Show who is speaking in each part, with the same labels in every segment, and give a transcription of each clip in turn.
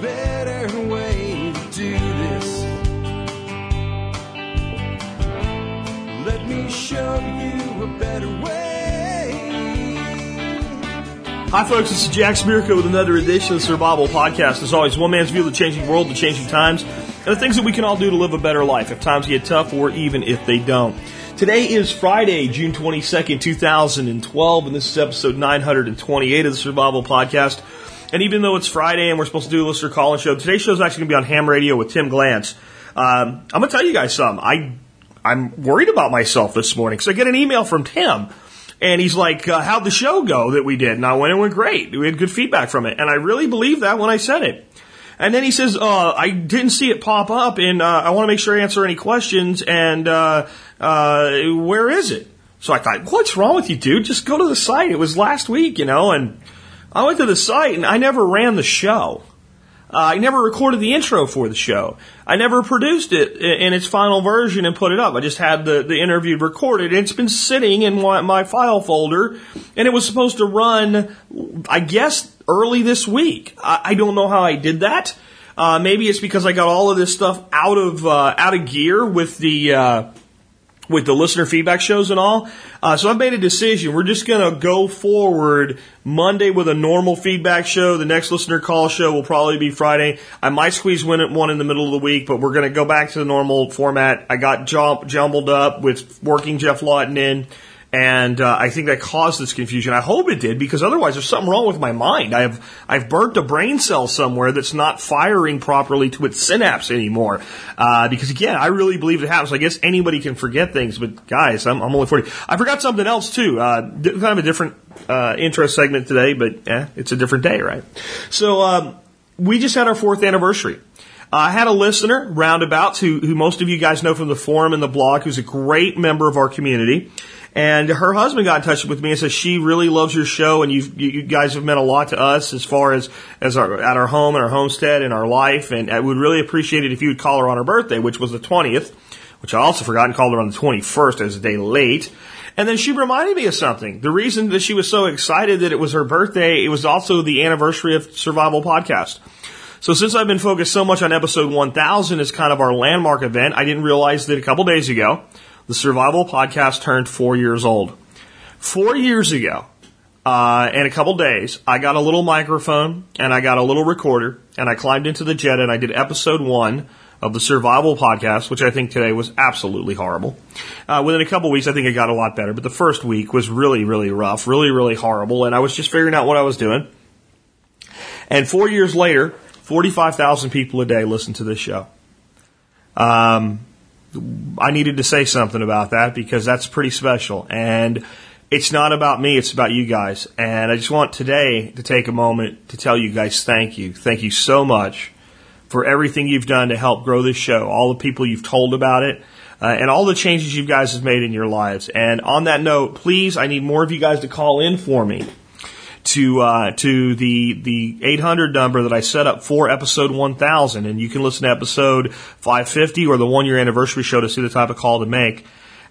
Speaker 1: better way to do this. Let me show you a better way.
Speaker 2: Hi, folks. This is Jack Spirko with another edition of the Survival Podcast. As always, one man's view of the changing world, the changing times, and the things that we can all do to live a better life if times get tough or even if they don't. Today is Friday, June 22nd, 2012, and this is episode 928 of the Survival Podcast. And even though it's Friday and we're supposed to do a listener call-in show, today's show is actually going to be on ham radio with Tim Glantz. Um, I'm going to tell you guys something. I, I'm worried about myself this morning because I get an email from Tim. And he's like, uh, how'd the show go that we did? And I went, it went great. We had good feedback from it. And I really believe that when I said it. And then he says, uh, I didn't see it pop up and, uh, I want to make sure I answer any questions and, uh, uh, where is it? So I thought, what's wrong with you, dude? Just go to the site. It was last week, you know, and I went to the site and I never ran the show. Uh, I never recorded the intro for the show. I never produced it in its final version and put it up. I just had the, the interview recorded. And it's been sitting in my, my file folder and it was supposed to run, I guess, early this week. I, I don't know how I did that. Uh, maybe it's because I got all of this stuff out of, uh, out of gear with the, uh, with the listener feedback shows and all. Uh, so I've made a decision. We're just going to go forward Monday with a normal feedback show. The next listener call show will probably be Friday. I might squeeze one in the middle of the week, but we're going to go back to the normal format. I got jumbled up with working Jeff Lawton in. And uh, I think that caused this confusion. I hope it did because otherwise there's something wrong with my mind. I've I've burnt a brain cell somewhere that's not firing properly to its synapse anymore. Uh, because again, I really believe it happens. I guess anybody can forget things, but guys, I'm, I'm only 40. I forgot something else too. Uh, kind of a different uh, intro segment today, but eh, it's a different day, right? So um, we just had our fourth anniversary. I had a listener, roundabouts, who, who most of you guys know from the forum and the blog, who's a great member of our community. And her husband got in touch with me and said she really loves your show, and you you guys have meant a lot to us as far as as our at our home and our homestead and our life. And I would really appreciate it if you would call her on her birthday, which was the twentieth, which I also forgot and called her on the twenty first as a day late. And then she reminded me of something. The reason that she was so excited that it was her birthday, it was also the anniversary of Survival Podcast. So since I've been focused so much on episode 1000 as kind of our landmark event, I didn't realize that a couple days ago the Survival Podcast turned four years old. Four years ago, uh, in a couple days, I got a little microphone and I got a little recorder and I climbed into the jet and I did episode one of the Survival Podcast, which I think today was absolutely horrible. Uh, within a couple weeks, I think it got a lot better, but the first week was really, really rough, really, really horrible, and I was just figuring out what I was doing. And four years later, 45,000 people a day listen to this show. Um, I needed to say something about that because that's pretty special. And it's not about me, it's about you guys. And I just want today to take a moment to tell you guys thank you. Thank you so much for everything you've done to help grow this show, all the people you've told about it, uh, and all the changes you guys have made in your lives. And on that note, please, I need more of you guys to call in for me to uh, to the the 800 number that I set up for episode 1000, and you can listen to episode 550 or the one year anniversary show to see the type of call to make.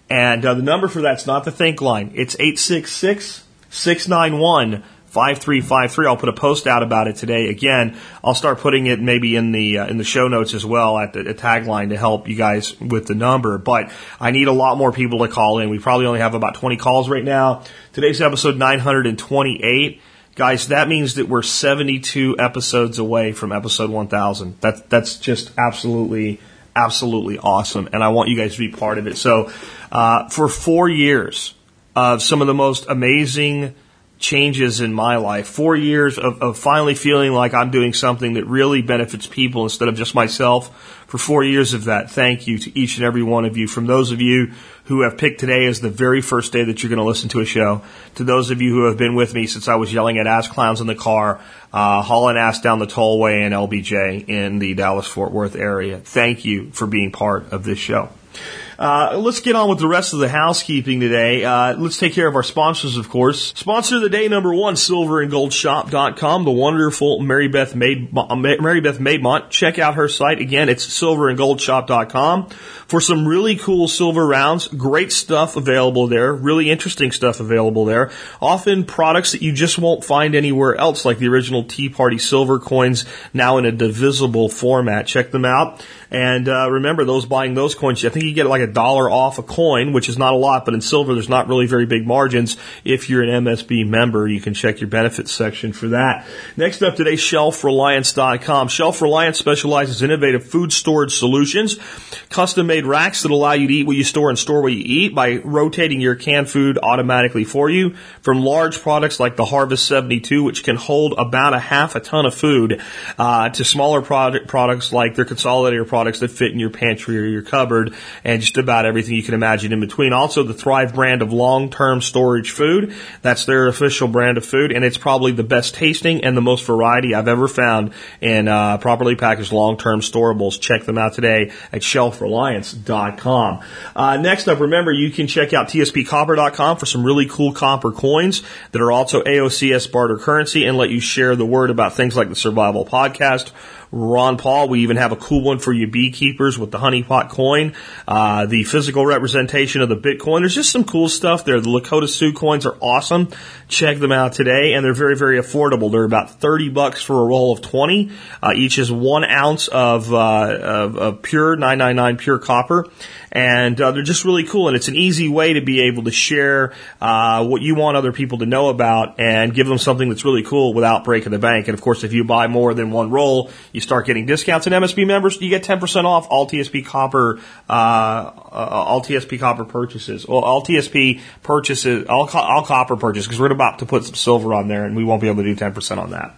Speaker 2: And uh, the number for that's not the think line; it's 866 691 5353. I'll put a post out about it today. Again, I'll start putting it maybe in the uh, in the show notes as well at the, tagline to help you guys with the number. But I need a lot more people to call in. We probably only have about 20 calls right now. Today's episode 928. Guys, that means that we're 72 episodes away from episode 1000. That's that's just absolutely absolutely awesome and I want you guys to be part of it. So, uh, for 4 years of some of the most amazing changes in my life. Four years of, of finally feeling like I'm doing something that really benefits people instead of just myself. For four years of that, thank you to each and every one of you. From those of you who have picked today as the very first day that you're going to listen to a show, to those of you who have been with me since I was yelling at ass clowns in the car, uh, hauling ass down the tollway in LBJ in the Dallas Fort Worth area. Thank you for being part of this show. Uh, let's get on with the rest of the housekeeping today. Uh, let's take care of our sponsors, of course. Sponsor of the day number one, silverandgoldshop.com, the wonderful Mary Beth, Maid, Mary Beth Maidmont. Check out her site. Again, it's silverandgoldshop.com for some really cool silver rounds. Great stuff available there. Really interesting stuff available there. Often products that you just won't find anywhere else, like the original Tea Party silver coins now in a divisible format. Check them out. And uh, remember, those buying those coins, I think you get like a dollar off a coin, which is not a lot, but in silver, there's not really very big margins. If you're an MSB member, you can check your benefits section for that. Next up today, ShelfReliance.com. Shelf Reliance specializes in innovative food storage solutions, custom made racks that allow you to eat what you store and store what you eat by rotating your canned food automatically for you. From large products like the Harvest 72, which can hold about a half a ton of food, uh, to smaller product products like their Cansolidator products that fit in your pantry or your cupboard and just about everything you can imagine in between. Also, the Thrive brand of long-term storage food. That's their official brand of food, and it's probably the best tasting and the most variety I've ever found in uh, properly packaged long-term storables. Check them out today at shelfreliance.com. Uh, next up, remember you can check out tspcopper.com for some really cool copper coins that are also AOCS barter currency and let you share the word about things like the Survival Podcast Ron Paul. We even have a cool one for you beekeepers with the honeypot coin, uh, the physical representation of the Bitcoin. There's just some cool stuff there. The Lakota Sioux coins are awesome. Check them out today, and they're very, very affordable. They're about 30 bucks for a roll of 20. Uh, each is one ounce of, uh, of, of pure 999 pure copper and uh, they're just really cool. And it's an easy way to be able to share uh, what you want other people to know about and give them something that's really cool without breaking the bank. And of course, if you buy more than one roll, you start getting discounts. And MSB members, you get 10% off all TSP copper, uh, uh, all TSP copper purchases. Well, all TSP purchases, all, co- all copper purchases, because we're about to put some silver on there, and we won't be able to do 10% on that.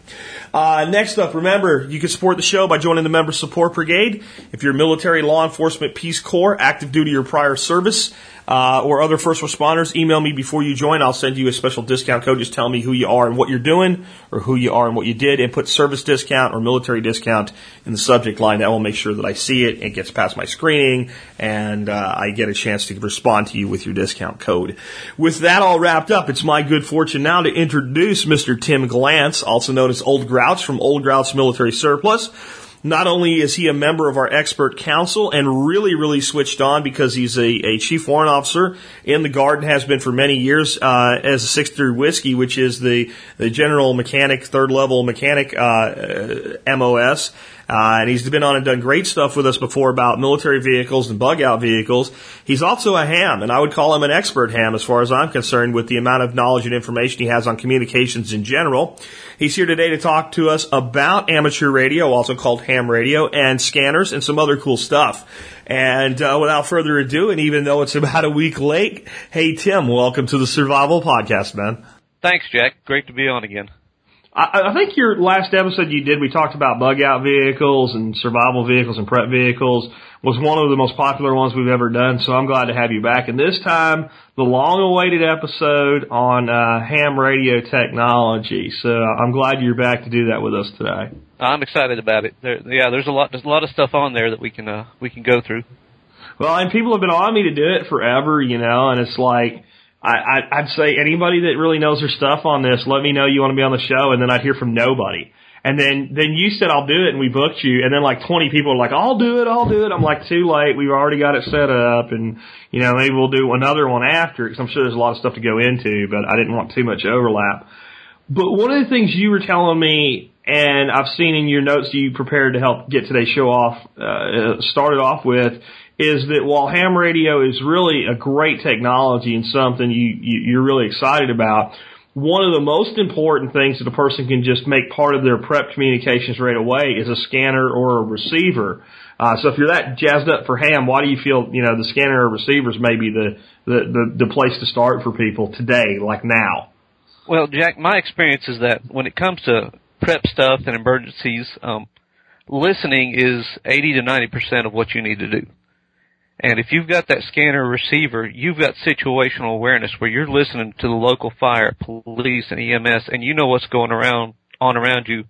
Speaker 2: Uh, next up, remember, you can support the show by joining the Member Support Brigade. If you're military, law enforcement, Peace Corps, active duty or prior service, uh, or other first responders, email me before you join. I'll send you a special discount code. Just tell me who you are and what you're doing, or who you are and what you did, and put service discount or military discount in the subject line. That will make sure that I see it, it gets past my screening, and uh, I get a chance to respond to you with your discount code. With that all wrapped up, it's my good fortune now to introduce Mr. Tim Glantz, also known as Old Grouch from Old Grouch Military Surplus. Not only is he a member of our expert council and really, really switched on because he's a, a chief warrant officer in the guard and has been for many years uh, as a sixth through whiskey, which is the, the general mechanic, third level mechanic uh, MOS. Uh, and he's been on and done great stuff with us before about military vehicles and bug out vehicles. He's also a ham, and I would call him an expert ham as far as I'm concerned with the amount of knowledge and information he has on communications in general. He's here today to talk to us about amateur radio, also called ham radio, and scanners and some other cool stuff. And uh, without further ado, and even though it's about a week late, hey Tim, welcome to the Survival Podcast, man.
Speaker 3: Thanks, Jack. Great to be on again.
Speaker 2: I, I think your last episode you did, we talked about bug out vehicles and survival vehicles and prep vehicles was one of the most popular ones we've ever done. So I'm glad to have you back. And this time, the long awaited episode on uh, ham radio technology. So I'm glad you're back to do that with us today.
Speaker 3: I'm excited about it. There, yeah, there's a lot, there's a lot of stuff on there that we can, uh, we can go through.
Speaker 2: Well, and people have been on me to do it forever, you know, and it's like, I, I, would say anybody that really knows their stuff on this, let me know you want to be on the show, and then I'd hear from nobody. And then, then you said I'll do it, and we booked you, and then like 20 people are like, I'll do it, I'll do it. I'm like, too late. We've already got it set up, and you know maybe we'll do another one after, because I'm sure there's a lot of stuff to go into, but I didn't want too much overlap. But one of the things you were telling me, and I've seen in your notes you prepared to help get today's show off, uh, started off with, is that while ham radio is really a great technology and something you, you you're really excited about, one of the most important things that a person can just make part of their prep communications right away is a scanner or a receiver. Uh, so if you're that jazzed up for ham, why do you feel you know the scanner or receivers may be the, the the the place to start for people today, like now?
Speaker 3: Well, Jack, my experience is that when it comes to prep stuff and emergencies, um, listening is 80 to 90 percent of what you need to do. And if you've got that scanner receiver, you've got situational awareness where you're listening to the local fire, police, and EMS, and you know what's going around on around you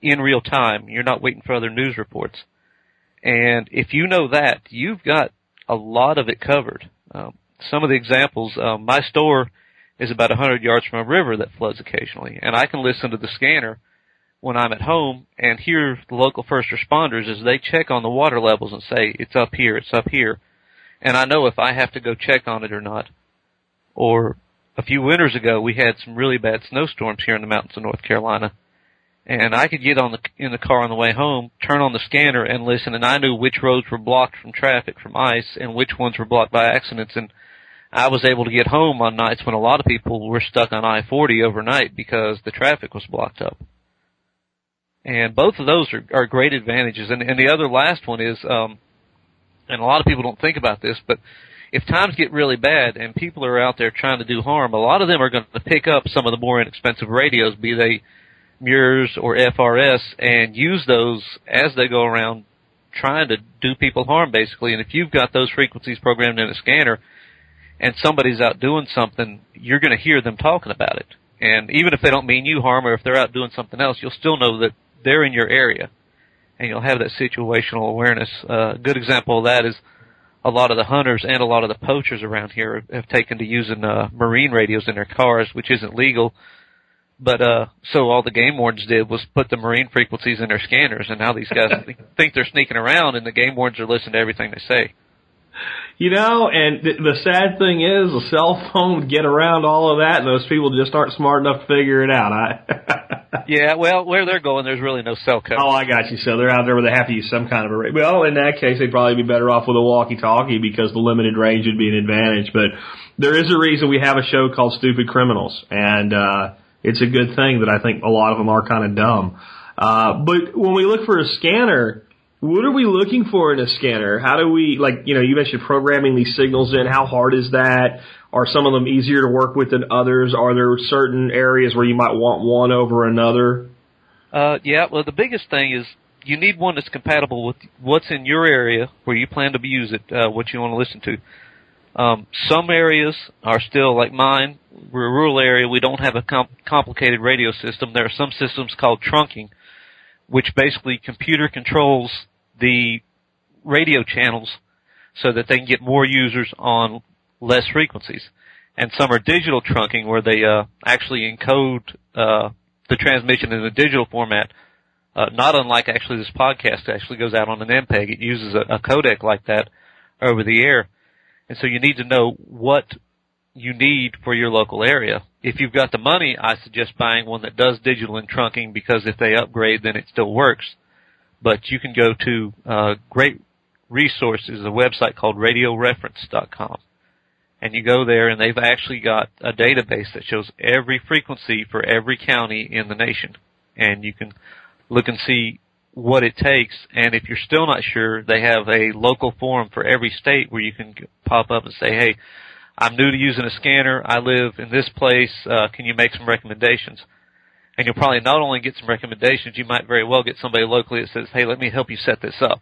Speaker 3: in real time. You're not waiting for other news reports. And if you know that, you've got a lot of it covered. Um, some of the examples, um, my store is about 100 yards from a river that floods occasionally, and I can listen to the scanner when I'm at home and hear the local first responders as they check on the water levels and say, it's up here, it's up here. And I know if I have to go check on it or not. Or a few winters ago, we had some really bad snowstorms here in the mountains of North Carolina. And I could get on the, in the car on the way home, turn on the scanner and listen and I knew which roads were blocked from traffic from ice and which ones were blocked by accidents and I was able to get home on nights when a lot of people were stuck on I-40 overnight because the traffic was blocked up. And both of those are, are great advantages. And, and the other last one is, um, and a lot of people don't think about this, but if times get really bad and people are out there trying to do harm, a lot of them are going to pick up some of the more inexpensive radios, be they MURS or FRS, and use those as they go around trying to do people harm basically. And if you've got those frequencies programmed in a scanner, and somebody's out doing something, you're going to hear them talking about it. And even if they don't mean you harm or if they're out doing something else, you'll still know that they're in your area. And you'll have that situational awareness. Uh, a good example of that is a lot of the hunters and a lot of the poachers around here have taken to using uh, marine radios in their cars, which isn't legal. But uh, so all the game wardens did was put the marine frequencies in their scanners, and now these guys think they're sneaking around, and the game wardens are listening to everything they say.
Speaker 2: You know, and th- the sad thing is, a cell phone would get around all of that, and those people just aren't smart enough to figure it out. I
Speaker 3: yeah, well, where they're going, there's really no cell coverage.
Speaker 2: oh, I got you. So they're out there where they have to use some kind of a radio. Well, in that case, they'd probably be better off with a walkie-talkie because the limited range would be an advantage. But there is a reason we have a show called Stupid Criminals, and uh, it's a good thing that I think a lot of them are kind of dumb. Uh, but when we look for a scanner, what are we looking for in a scanner? How do we, like, you know, you mentioned programming these signals in. How hard is that? Are some of them easier to work with than others? Are there certain areas where you might want one over another?
Speaker 3: Uh, yeah, well, the biggest thing is you need one that's compatible with what's in your area where you plan to use it, uh, what you want to listen to. Um, some areas are still like mine. We're a rural area. We don't have a com- complicated radio system. There are some systems called trunking, which basically computer controls the radio channels so that they can get more users on less frequencies. And some are digital trunking where they uh, actually encode uh, the transmission in a digital format. Uh, not unlike actually this podcast actually goes out on an MPEG. It uses a, a codec like that over the air. And so you need to know what you need for your local area. If you've got the money, I suggest buying one that does digital and trunking because if they upgrade, then it still works but you can go to uh, great resources, a website called radioreference.com. And you go there and they've actually got a database that shows every frequency for every county in the nation. And you can look and see what it takes. And if you're still not sure, they have a local forum for every state where you can pop up and say, hey, I'm new to using a scanner. I live in this place. Uh, can you make some recommendations? and you'll probably not only get some recommendations, you might very well get somebody locally that says, "Hey, let me help you set this up."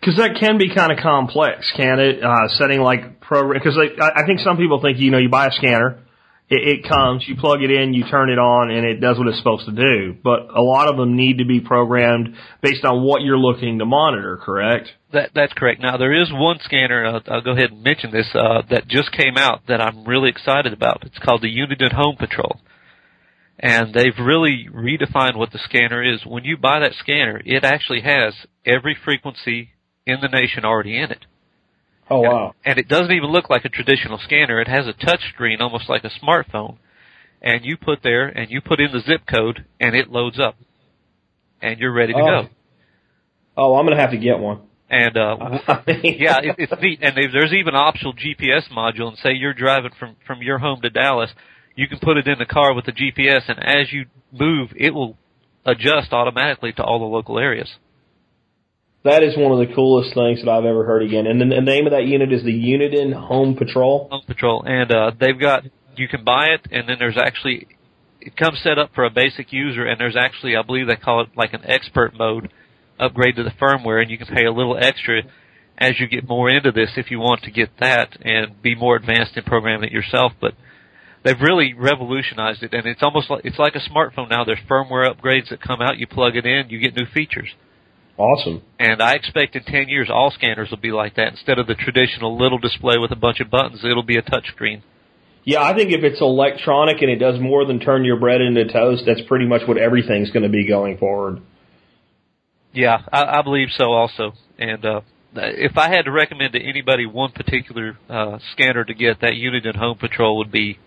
Speaker 2: Because that can be kind of complex, can it? Uh, setting like program because I I think some people think you know you buy a scanner, it, it comes, you plug it in, you turn it on, and it does what it's supposed to do. But a lot of them need to be programmed based on what you're looking to monitor. Correct?
Speaker 3: That that's correct. Now there is one scanner. Uh, I'll go ahead and mention this uh, that just came out that I'm really excited about. It's called the Uniden Home Patrol and they've really redefined what the scanner is. When you buy that scanner, it actually has every frequency in the nation already in it.
Speaker 2: Oh wow!
Speaker 3: And, and it doesn't even look like a traditional scanner. It has a touch screen, almost like a smartphone. And you put there, and you put in the zip code, and it loads up, and you're ready to
Speaker 2: oh.
Speaker 3: go.
Speaker 2: Oh, I'm gonna have to get one.
Speaker 3: And uh, yeah, it, it's neat. And there's even an optional GPS module. And say you're driving from from your home to Dallas, you can put it in the car with the GPS, and as you move, it will adjust automatically to all the local areas.
Speaker 2: That is one of the coolest things that I've ever heard again. And the, the name of that unit is the Uniden Home Patrol.
Speaker 3: Home Patrol, and uh, they've got you can buy it, and then there's actually it comes set up for a basic user, and there's actually I believe they call it like an expert mode upgrade to the firmware, and you can pay a little extra as you get more into this if you want to get that and be more advanced in programming it yourself. But they've really revolutionized it, and it's almost like it's like a smartphone now. There's firmware upgrades that come out. You plug it in, you get new features.
Speaker 2: Awesome.
Speaker 3: And I expect in 10 years all scanners will be like that. Instead of the traditional little display with a bunch of buttons, it'll be a touch screen.
Speaker 2: Yeah, I think if it's electronic and it does more than turn your bread into toast, that's pretty much what everything's going to be going forward.
Speaker 3: Yeah, I, I believe so also. And uh, if I had to recommend to anybody one particular uh, scanner to get, that unit Uniden Home Patrol would be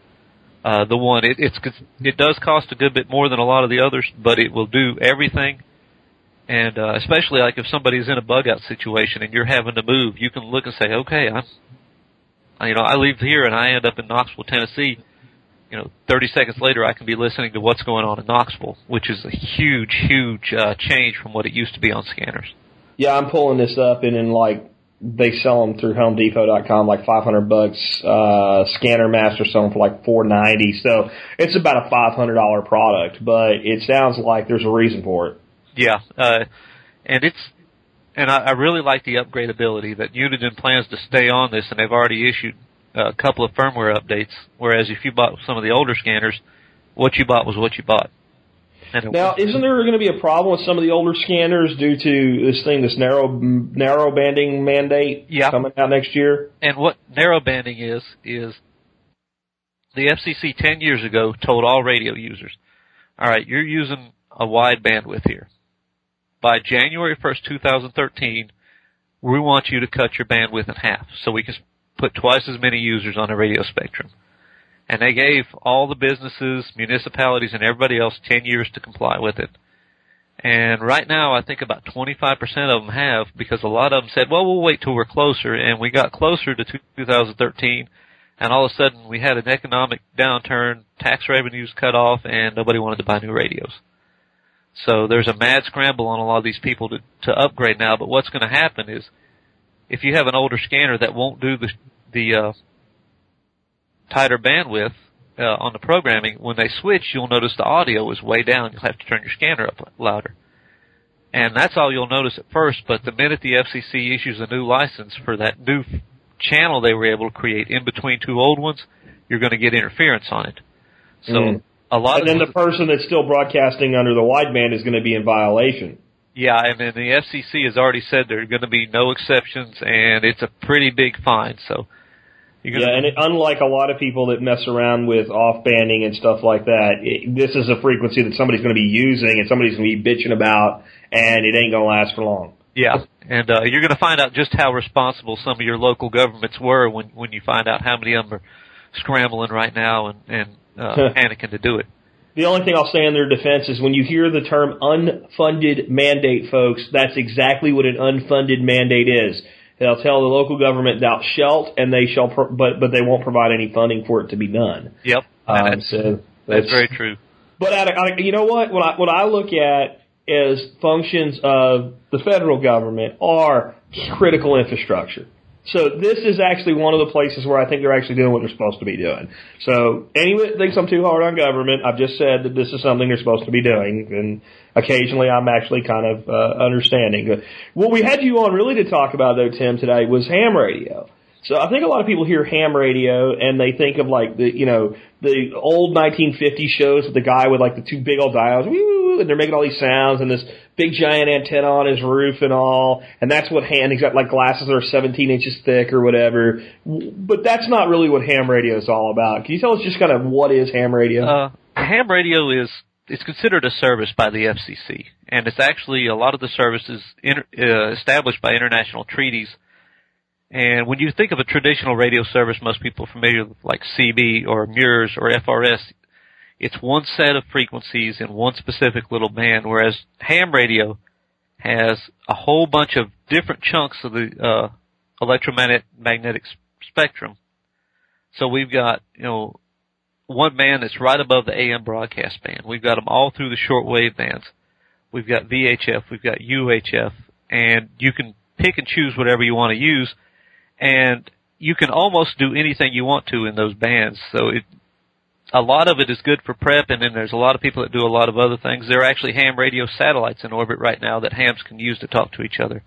Speaker 3: uh, the one. It, it's it does cost a good bit more than a lot of the others, but it will do everything. And uh, especially like if somebody's in a bug out situation and you're having to move, you can look and say, okay, I'm, you know, I leave here and I end up in Knoxville, Tennessee. You know, 30 seconds later, I can be listening to what's going on in Knoxville, which is a huge, huge uh, change from what it used to be on scanners.
Speaker 2: Yeah, I'm pulling this up, and in like they sell them through HomeDepot.com, like 500 bucks. Uh, Scanner Master selling for like 490. So it's about a $500 product, but it sounds like there's a reason for it.
Speaker 3: Yeah, uh, and it's and I, I really like the upgradability that Uniden plans to stay on this, and they've already issued a couple of firmware updates. Whereas if you bought some of the older scanners, what you bought was what you bought.
Speaker 2: Now, isn't there going to be a problem with some of the older scanners due to this thing, this narrow narrow banding mandate
Speaker 3: yeah.
Speaker 2: coming out next year?
Speaker 3: And what narrow banding is is the FCC ten years ago told all radio users, all right, you're using a wide bandwidth here by January 1st, 2013, we want you to cut your bandwidth in half so we can put twice as many users on the radio spectrum. And they gave all the businesses, municipalities, and everybody else 10 years to comply with it. And right now, I think about 25% of them have because a lot of them said, well, we'll wait till we're closer. And we got closer to 2013 and all of a sudden we had an economic downturn, tax revenues cut off, and nobody wanted to buy new radios. So there's a mad scramble on a lot of these people to, to upgrade now. But what's going to happen is, if you have an older scanner that won't do the the uh, tighter bandwidth uh, on the programming, when they switch, you'll notice the audio is way down. You'll have to turn your scanner up louder. And that's all you'll notice at first, but the minute the FCC issues a new license for that new channel they were able to create in between two old ones, you're going to get interference on it. So mm a lot.
Speaker 2: And then the person that's still broadcasting under the wideband is going to be in violation.
Speaker 3: Yeah, and mean the FCC has already said there are going to be no exceptions, and it's a pretty big fine. So.
Speaker 2: yeah, and it, unlike a lot of people that mess around with off banding and stuff like that, it, this is a frequency that somebody's going to be using and somebody's going to be bitching about, and it ain't going to last for long.
Speaker 3: Yeah, and uh, you're going to find out just how responsible some of your local governments were when when you find out how many of them are scrambling right now and and uh, Anakin to do it.
Speaker 2: The only thing I'll say in their defense is when you hear the term unfunded mandate, folks, that's exactly what an unfunded mandate is. They'll tell the local government thou shalt, and they shall, pro- but but they won't provide any funding for it to be done.
Speaker 3: Yep,
Speaker 2: um, that's, so
Speaker 3: that's, that's very true.
Speaker 2: But at a, you know what? What I, what I look at as functions of the federal government are critical infrastructure. So this is actually one of the places where I think they're actually doing what they're supposed to be doing. So anyone that thinks I'm too hard on government, I've just said that this is something they're supposed to be doing, and occasionally I'm actually kind of uh, understanding. But what we had you on really to talk about though, Tim, today was ham radio. So I think a lot of people hear ham radio and they think of like the, you know, the old 1950 shows with the guy with like the two big old diodes, and they're making all these sounds and this big giant antenna on his roof and all, and that's what ham, he's got like glasses that are 17 inches thick or whatever. But that's not really what ham radio is all about. Can you tell us just kind of what is ham radio?
Speaker 3: Uh, ham radio is, it's considered a service by the FCC, and it's actually a lot of the services inter, uh, established by international treaties and when you think of a traditional radio service, most people are familiar with like CB or MURS or FRS. It's one set of frequencies in one specific little band, whereas ham radio has a whole bunch of different chunks of the uh, electromagnetic spectrum. So we've got, you know, one band that's right above the AM broadcast band. We've got them all through the shortwave bands. We've got VHF, we've got UHF, and you can pick and choose whatever you want to use and you can almost do anything you want to in those bands. So it, a lot of it is good for prep, and then there's a lot of people that do a lot of other things. There are actually ham radio satellites in orbit right now that hams can use to talk to each other.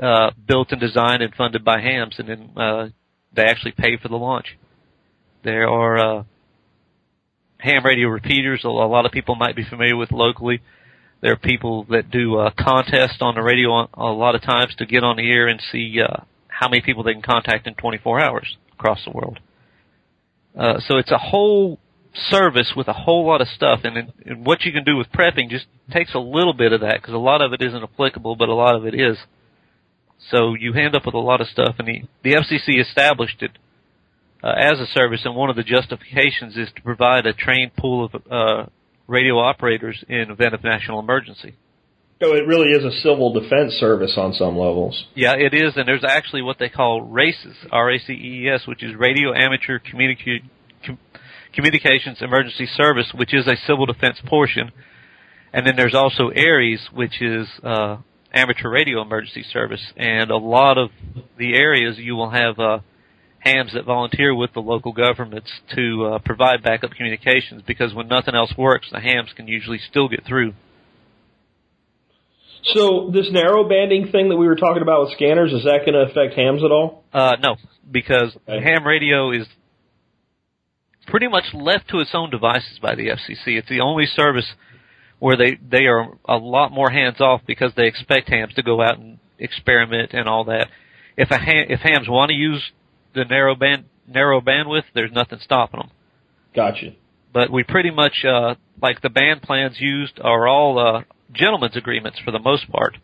Speaker 3: Uh, built and designed and funded by hams, and then uh, they actually pay for the launch. There are uh, ham radio repeaters. A lot of people might be familiar with locally. There are people that do uh, contests on the radio a lot of times to get on the air and see uh, how many people they can contact in 24 hours across the world. Uh, so it's a whole service with a whole lot of stuff, and, and what you can do with prepping just takes a little bit of that because a lot of it isn't applicable, but a lot of it is. So you end up with a lot of stuff, and the, the FCC established it uh, as a service, and one of the justifications is to provide a trained pool of uh, radio operators in event of national emergency.
Speaker 2: So it really is a civil defense service on some levels.
Speaker 3: Yeah, it is, and there's actually what they call RACES, R-A-C-E-S, which is Radio Amateur Communica- Com- Communications Emergency Service, which is a civil defense portion. And then there's also ARES, which is uh, Amateur Radio Emergency Service. And a lot of the areas you will have uh, hams that volunteer with the local governments to uh, provide backup communications because when nothing else works, the hams can usually still get through.
Speaker 2: So this narrow banding thing that we were talking about with scanners, is that going to affect hams at all?
Speaker 3: Uh, no, because
Speaker 2: Okay.
Speaker 3: ham radio is pretty much left to its own devices by the FCC. It's the only service where they they are a lot more hands off because they expect hams to go out and experiment and all that. If a ham, if hams want to use the narrow band narrow bandwidth, there's nothing stopping them.
Speaker 2: Gotcha.
Speaker 3: But we pretty much uh, like the band plans used are all uh, gentlemen's agreements for the most part.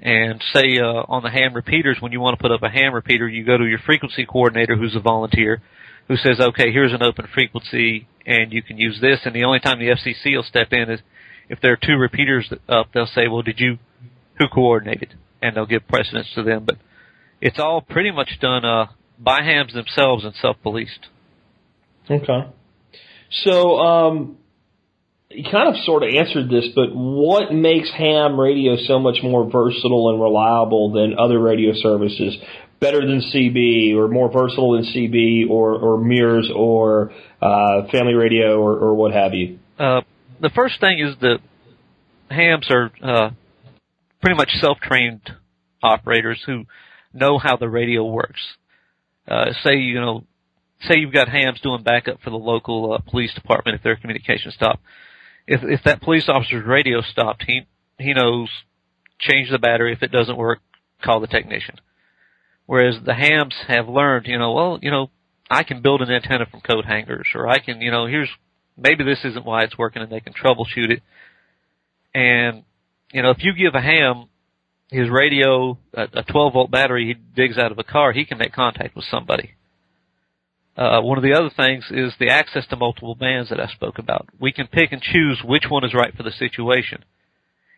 Speaker 3: And say uh, on the ham repeaters, when you want to put up a ham repeater, you go to your frequency coordinator, who's a volunteer, who says, "Okay, here's an open frequency, and you can use this." And the only time the FCC will step in is if there are two repeaters up. They'll say, "Well, did you who coordinated?" And they'll give precedence to them. But it's all pretty much done uh, by hams themselves and self-policed.
Speaker 2: Okay. So, um, you kind of sort of answered this, but what makes ham radio so much more versatile and reliable than other radio services? Better than CB, or more versatile than CB, or or MURS, or uh, Family Radio, or, or what have you?
Speaker 3: Uh, the first thing is that hams are uh, pretty much self-trained operators who know how the radio works. Uh, say you know, say you've got hams doing backup for the local uh, police department if their communication stopped. If if that police officer's radio stopped, he he knows change the battery. If it doesn't work, call the technician. Whereas the hams have learned, you know, well, you know, I can build an antenna from coat hangers, or I can, you know, here's maybe this isn't why it's working, and they can troubleshoot it. And you know, if you give a ham his radio, a, a 12 volt battery he digs out of a car, he can make contact with somebody. Uh, one of the other things is the access to multiple bands that I spoke about. We can pick and choose which one is right for the situation.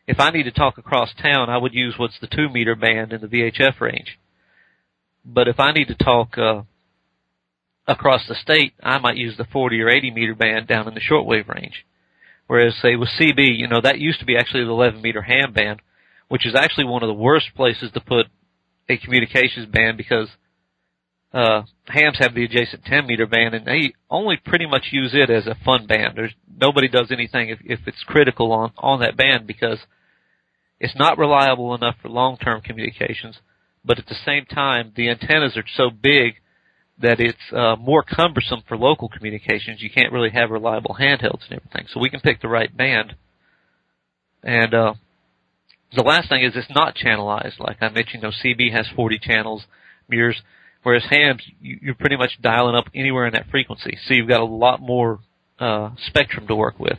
Speaker 3: If I need to talk across town, I would use what's the two meter band in the VHF range. But if I need to talk uh, across the state, I might use the 40 or 80 meter band down in the shortwave range. Whereas, say with CB, you know that used to be actually the 11 meter ham band, which is actually one of the worst places to put a communications band because uh, hams have the adjacent 10 meter band and they only pretty much use it as a fun band. There's nobody does anything if, if it's critical on on that band because it's not reliable enough for long term communications. But at the same time, the antennas are so big that it's uh, more cumbersome for local communications. You can't really have reliable handhelds and everything. So we can pick the right band. And uh, the last thing is it's not channelized. Like I mentioned, you know, CB has 40 channels, MURS, whereas hams, you, you're pretty much dialing up anywhere in that frequency. So you've got a lot more uh, spectrum to work with.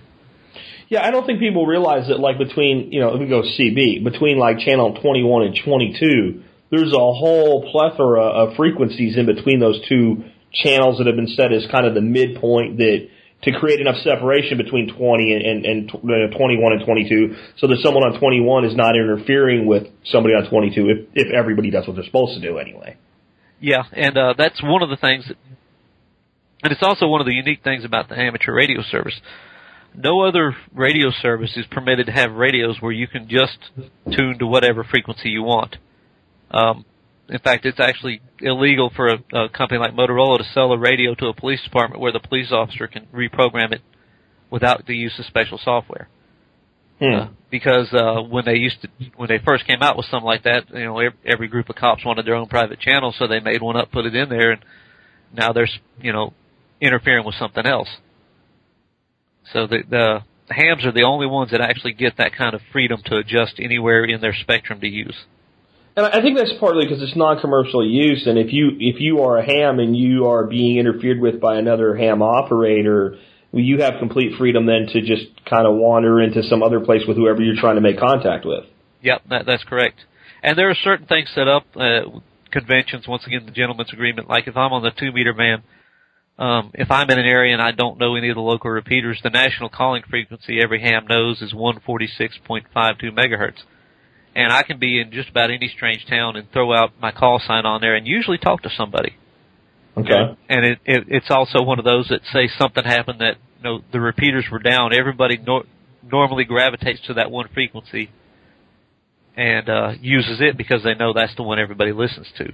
Speaker 2: Yeah, I don't think people realize that like between, you know, if we go CB, between like channel 21 and 22, there's a whole plethora of frequencies in between those two channels that have been set as kind of the midpoint that to create enough separation between 20 and, and, and uh, 21 and 22 so that someone on 21 is not interfering with somebody on 22 if, if everybody does what they're supposed to do anyway.
Speaker 3: Yeah, and uh, that's one of the things, that, and it's also one of the unique things about the amateur radio service. No other radio service is permitted to have radios where you can just tune to whatever frequency you want. Um, in fact, it's actually illegal for a, a company like Motorola to sell a radio to a police department where the police officer can reprogram it without the use of special software.
Speaker 2: Hmm.
Speaker 3: Uh, because uh, when they used to, when they first came out with something like that, you know, every, every group of cops wanted their own private channel, so they made one up, put it in there, and now they're, you know, interfering with something else. So the, the hams are the only ones that actually get that kind of freedom to adjust anywhere in their spectrum to use.
Speaker 2: And I think that's partly because it's non-commercial use, and if you if you are a ham and you are being interfered with by another ham operator, you have complete freedom then to just kind of wander into some other place with whoever you're trying to make contact with.
Speaker 3: Yep, that, that's correct. And there are certain things set up, uh, conventions. Once again, the gentleman's agreement. Like if I'm on the two meter band, um, if I'm in an area and I don't know any of the local repeaters, the national calling frequency every ham knows is 146.52 megahertz and I can be in just about any strange town and throw out my call sign on there and usually talk to somebody.
Speaker 2: Okay.
Speaker 3: And it, it it's also one of those that say something happened that you know the repeaters were down. Everybody nor- normally gravitates to that one frequency and uh, uses it because they know that's the one everybody listens to.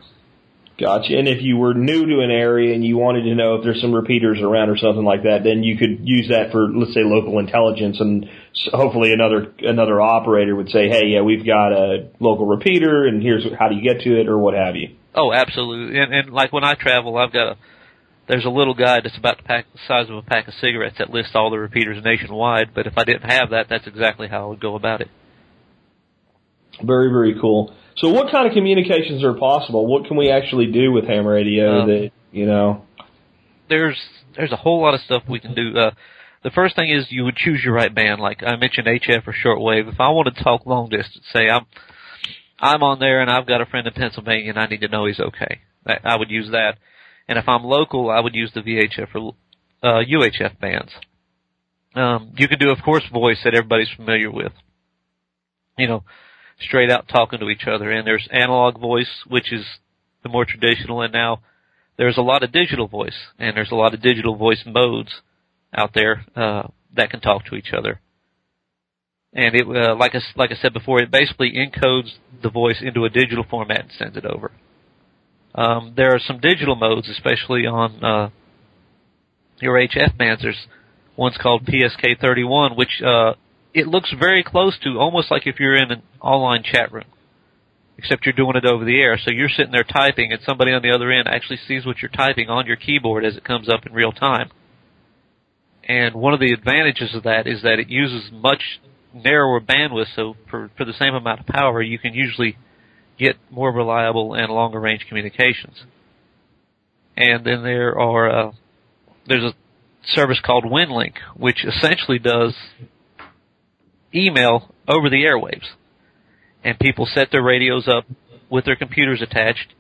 Speaker 2: Gotcha. And if you were new to an area and you wanted to know if there's some repeaters around or something like that, then you could use that for, let's say, local intelligence, and hopefully another another operator would say, "Hey, yeah, we've got a local repeater, and here's how do you get to it, or what have you."
Speaker 3: Oh, absolutely. And, and like when I travel, I've got a there's a little guide that's about the, pack, the size of a pack of cigarettes that lists all the repeaters nationwide. But if I didn't have that, that's exactly how I would go about it.
Speaker 2: Very, very cool. So, what kind of communications are possible? What can we actually do with ham radio
Speaker 3: Um,
Speaker 2: that you know?
Speaker 3: there's there's a whole lot of stuff we can do. Uh, the first thing is you would choose your right band. Like I mentioned, HF or shortwave. If I want to talk long distance, say I'm I'm on there and I've got a friend in Pennsylvania and I need to know he's okay. I, would use that. And if I'm local, I would use the VHF or uh, UHF bands. Um, you can do, of course, voice that everybody's familiar with. You know, straight out talking to each other. And there's analog voice, which is the more traditional, and now there's a lot of digital voice, and there's a lot of digital voice modes out there uh, that can talk to each other. And it, uh, like I, like I said before, it basically encodes the voice into a digital format and sends it over. Um, there are some digital modes, especially on uh, your HF bands. There's one's called PSK31, which uh, it looks very close to almost like if you're in an online chat room except you're doing it over the air. So you're sitting there typing, and somebody on the other end actually sees what you're typing on your keyboard as it comes up in real time. And one of the advantages of that is that it uses much narrower bandwidth, so for, for the same amount of power, you can usually get more reliable and longer range communications. And then there are, uh, there's a service called WinLink, which essentially does email over the airwaves and people set their radios up with their computers attached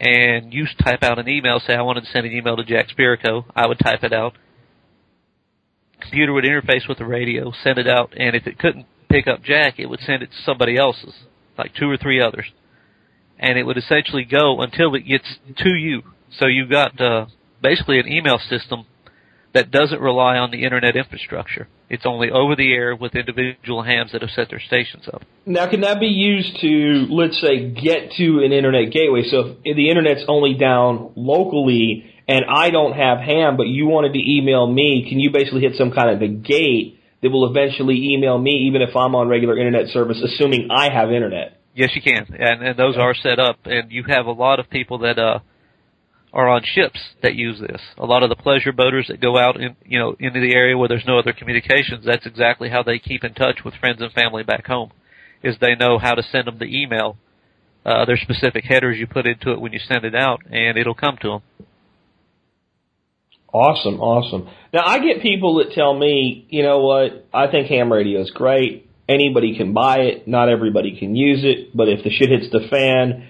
Speaker 3: and you type out an email, say I wanted to send an email to Jack Spirko, I would type it out. Computer would interface with the radio, send it out, and if it couldn't pick up Jack, it would send it to somebody else's, like two or three others. And it would essentially go until it gets to you. So you've got uh, basically an email system that doesn't rely on the internet infrastructure. It's only over the air with individual hams that have set their stations up.
Speaker 2: Now, can that be used to, let's say, get to an internet gateway? So if the internet's only down locally and I don't have ham, but you wanted to email me, can you basically hit some kind of a gate that will eventually email me even if I'm on regular internet service, assuming I have internet?
Speaker 3: Yes, you can, and, and those are set up, and you have a lot of people that uh, are on ships that use this. A lot of the pleasure boaters that go out in, you know, into the area where there's no other communications, that's exactly how they keep in touch with friends and family back home, is they know how to send them the email. Uh, there's specific headers you put into it when you send it out, and it'll come to them.
Speaker 2: Awesome, awesome. Now I get people that tell me, you know what, I think ham radio is great. Anybody can buy it. Not everybody can use it, but if the shit hits the fan,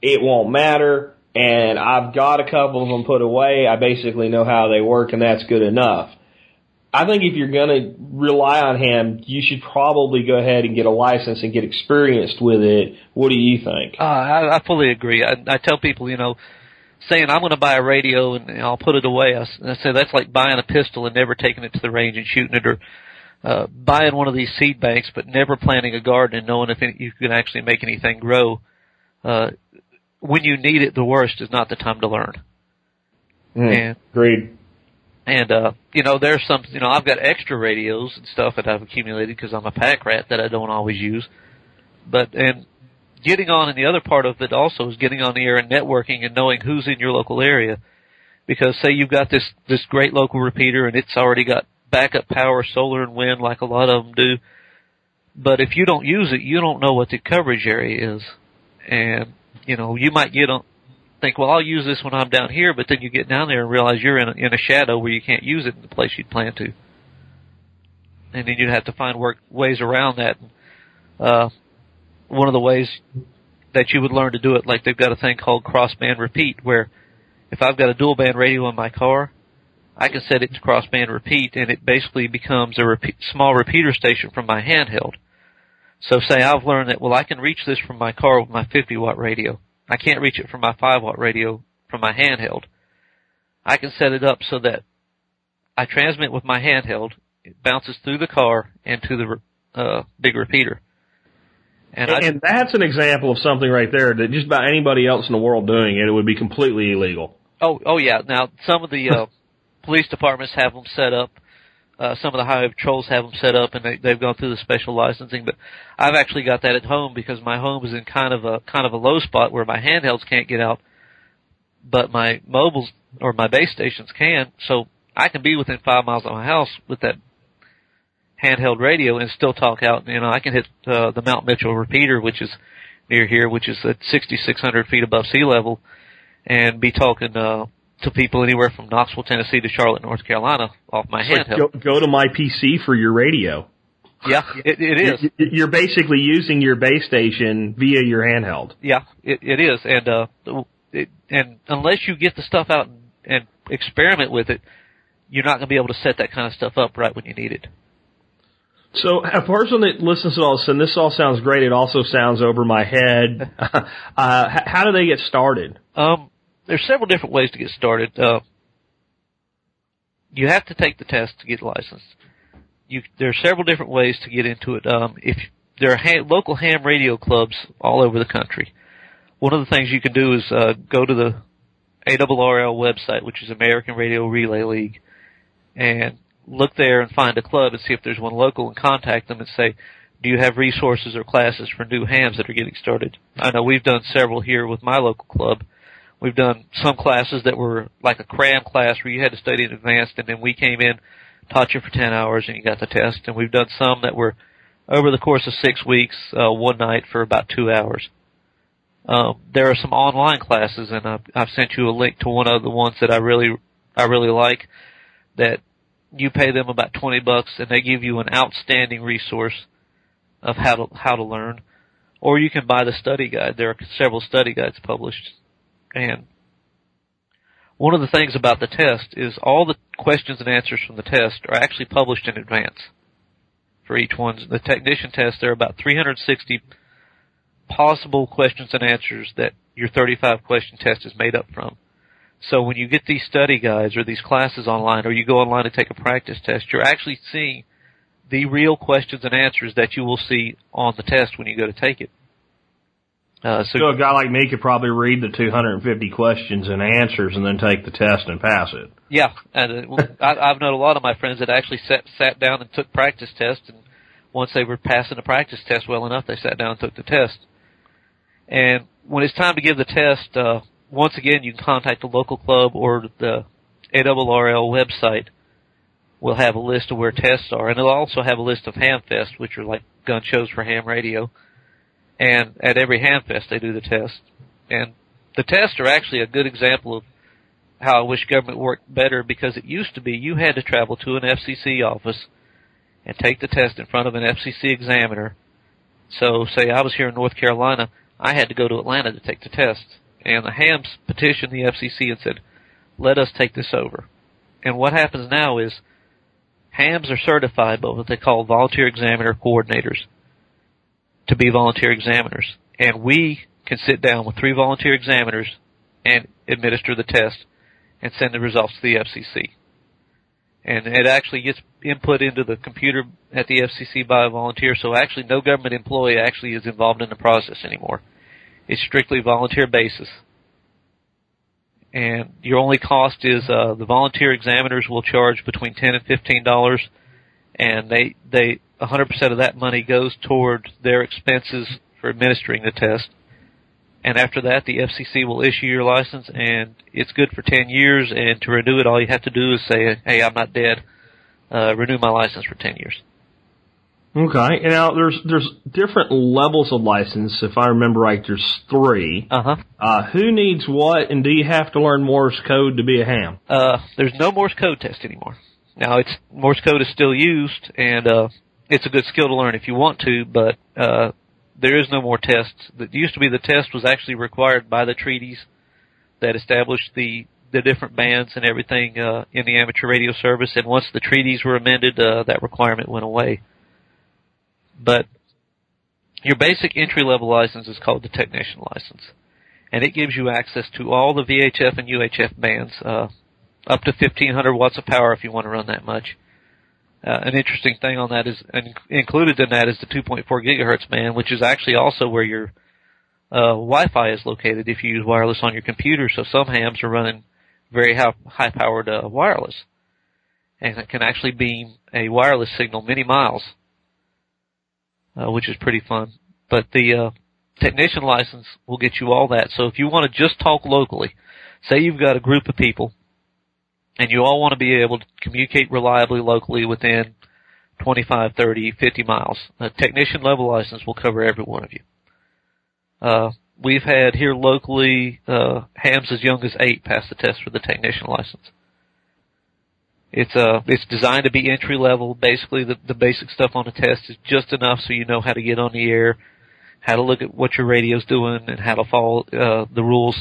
Speaker 2: it won't matter. And I've got a couple of them put away. I basically know how they work and that's good enough. I think if you're gonna rely on ham, you should probably go ahead and get a license and get experienced with it. What do you think?
Speaker 3: Uh, I, I fully agree. I, I tell people, you know, saying I'm going to buy a radio and, and I'll put it away. I, I say that's like buying a pistol and never taking it to the range and shooting it, or uh, buying one of these seed banks but never planting a garden and knowing if any, you can actually make anything grow. Uh, when you need it the worst is not the time to learn.
Speaker 2: Mm,
Speaker 3: And
Speaker 2: Agreed.
Speaker 3: and uh, you know, there's some, you know, I've got extra radios and stuff that I've accumulated because I'm a pack rat that I don't always use. But and getting on, and the other part of it also is getting on the air and networking and knowing who's in your local area. Because say you've got this this great local repeater and it's already got backup power, solar and wind, like a lot of them do. But if you don't use it, you don't know what the coverage area is, and you know you might get on think, well, I'll use this when I'm down here, but then you get down there and realize you're in a, in a shadow where you can't use it in the place you'd plan to, and then you'd have to find work ways around that. Uh, one of the ways that you would learn to do it, like they've got a thing called crossband repeat, where if I've got a dual band radio in my car, I can set it to crossband repeat, and it basically becomes a repeat, small repeater station from my handheld. So say I've learned that well I can reach this from my car with my 50 watt radio. I can't reach it from my 5 watt radio from my handheld. I can set it up so that I transmit with my handheld. It bounces through the car and to the uh, big repeater.
Speaker 2: And, and, and that's an example of something right there that just about anybody else in the world doing it, it would be completely illegal.
Speaker 3: Oh, oh yeah. Now some of the uh, police departments have them set up. Uh, some of the highway patrols have them set up, and they, they've gone through the special licensing. But I've actually got that at home because my home is in kind of a kind of a low spot where my handhelds can't get out, but my mobiles or my base stations can. So I can be within five miles of my house with that handheld radio and still talk out. You know, I can hit uh, the Mount Mitchell repeater, which is near here, which is at 6,600 feet above sea level, and be talking uh, to people anywhere from Knoxville, Tennessee to Charlotte, North Carolina off my handheld.
Speaker 2: Go, go to my PC for your radio.
Speaker 3: Yeah, it, it is.
Speaker 2: You're basically using your base station via your handheld.
Speaker 3: Yeah, it, it is, and uh, it, and unless you get the stuff out and, and experiment with it, you're not going to be able to set that kind of stuff up right when you need it.
Speaker 2: So a person that listens to all this and this all sounds great, it also sounds over my head. uh, how do they get started?
Speaker 3: Um, there's several different ways to get started. Uh, you have to take the test to get licensed. You, there are several different ways to get into it. Um, if there are local ham radio clubs all over the country, one of the things you can do is uh, go to the ARRL website, which is American Radio Relay League, and look there and find a club and see if there's one local and contact them and say, do you have resources or classes for new hams that are getting started? I know we've done several here with my local club. We've done some classes that were like a cram class where you had to study in advance and then we came in, taught you for 10 hours and you got the test. And we've done some that were over the course of six weeks, uh, one night for about two hours. Um, there are some online classes and I've, I've sent you a link to one of the ones that I really, I really like that you pay them about 20 bucks and they give you an outstanding resource of how to, how to learn. Or you can buy the study guide. There are several study guides published. And one of the things about the test is all the questions and answers from the test are actually published in advance for each one. The technician test, there are about 360 possible questions and answers that your 35 question test is made up from. So when you get these study guides or these classes online or you go online to take a practice test, you're actually seeing the real questions and answers that you will see on the test when you go to take it.
Speaker 2: Uh, so, so a guy like me could probably read the 250 questions and answers and then take the test and pass it.
Speaker 3: Yeah, and uh, I, I've known a lot of my friends that actually sat sat down and took practice tests, and once they were passing the practice test well enough, they sat down and took the test. And when it's time to give the test, uh, once again, you can contact the local club or the ARRL website. We'll have a list of where tests are, and it'll also have a list of hamfests, which are like gun shows for ham radio. And at every hamfest, they do the test. And the tests are actually a good example of how I wish government worked better because it used to be you had to travel to an FCC office and take the test in front of an FCC examiner. So, say I was here in North Carolina, I had to go to Atlanta to take the test and the hams petitioned the FCC and said, let us take this over. And what happens now is hams are certified by what they call volunteer examiner coordinators to be volunteer examiners. And we can sit down with three volunteer examiners and administer the test and send the results to the FCC. And it actually gets input into the computer at the FCC by a volunteer, so actually no government employee actually is involved in the process anymore. It's strictly volunteer basis. And your only cost is uh, the volunteer examiners will charge between ten and fifteen dollars, and they they 100% of that money goes toward their expenses for administering the test. And after that, the FCC will issue your license, and it's good for 10 years. And to renew it, all you have to do is say, "Hey, I'm not dead. uh, renew my license for 10 years.
Speaker 2: Okay. And now there's there's different levels of license. If I remember right, there's three.
Speaker 3: Uh-huh.
Speaker 2: Uh, who needs what, and do you have to learn Morse code to be a ham?
Speaker 3: Uh, there's no Morse code test anymore. Now it's, Morse code is still used and, uh, it's a good skill to learn if you want to, but, uh, there is no more tests. That used to be the test was actually required by the treaties that established the the different bands and everything uh, in the amateur radio service. And once the treaties were amended, uh, that requirement went away. But your basic entry level license is called the technician license, and it gives you access to all the VHF and UHF bands, uh, up to 1500 watts of power if you want to run that much. Uh, an interesting thing on that is, and included in that is the 2.4 gigahertz band, which is actually also where your uh, Wi-Fi is located if you use wireless on your computer. So some hams are running very high, high powered uh, wireless, and it can actually beam a wireless signal many miles, uh, which is pretty fun. But the uh, technician license will get you all that. So if you want to just talk locally, say you've got a group of people and you all want to be able to communicate reliably locally within 25, 30, 50 miles. A technician level license will cover every one of you. Uh, we've had here locally, uh, hams as young as eight pass the test for the technician license. It's, uh, it's designed to be entry level. Basically, the, the basic stuff on the test is just enough so you know how to get on the air, how to look at what your radio's doing, and how to follow, uh, the rules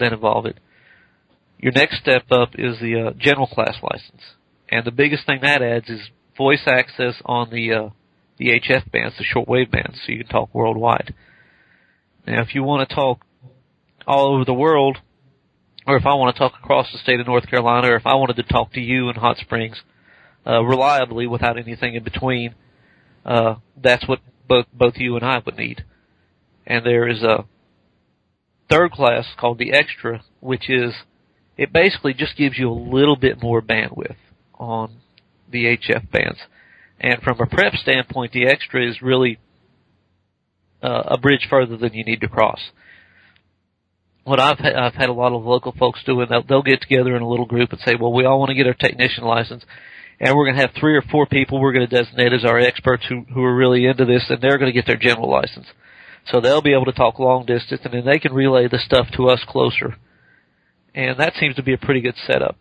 Speaker 3: that involve it. Your next step up is the uh, general class license, and the biggest thing that adds is voice access on the uh, the HF bands, the shortwave bands, so you can talk worldwide. Now, if you want to talk all over the world, or if I want to talk across the state of North Carolina, or if I wanted to talk to you in Hot Springs uh, reliably without anything in between, uh, that's what both both you and I would need. And there is a third class called the extra, which is it basically just gives you a little bit more bandwidth on the HF bands. And from a prep standpoint, the extra is really uh, a bridge further than you need to cross. What I've ha- I've had a lot of local folks do, and they'll, they'll get together in a little group and say, "Well, we all want to get our technician license, and we're going to have three or four people we're going to designate as our experts who who are really into this, and they're going to get their general license." So they'll be able to talk long distance, and then they can relay the stuff to us closer and that seems to be a pretty good setup.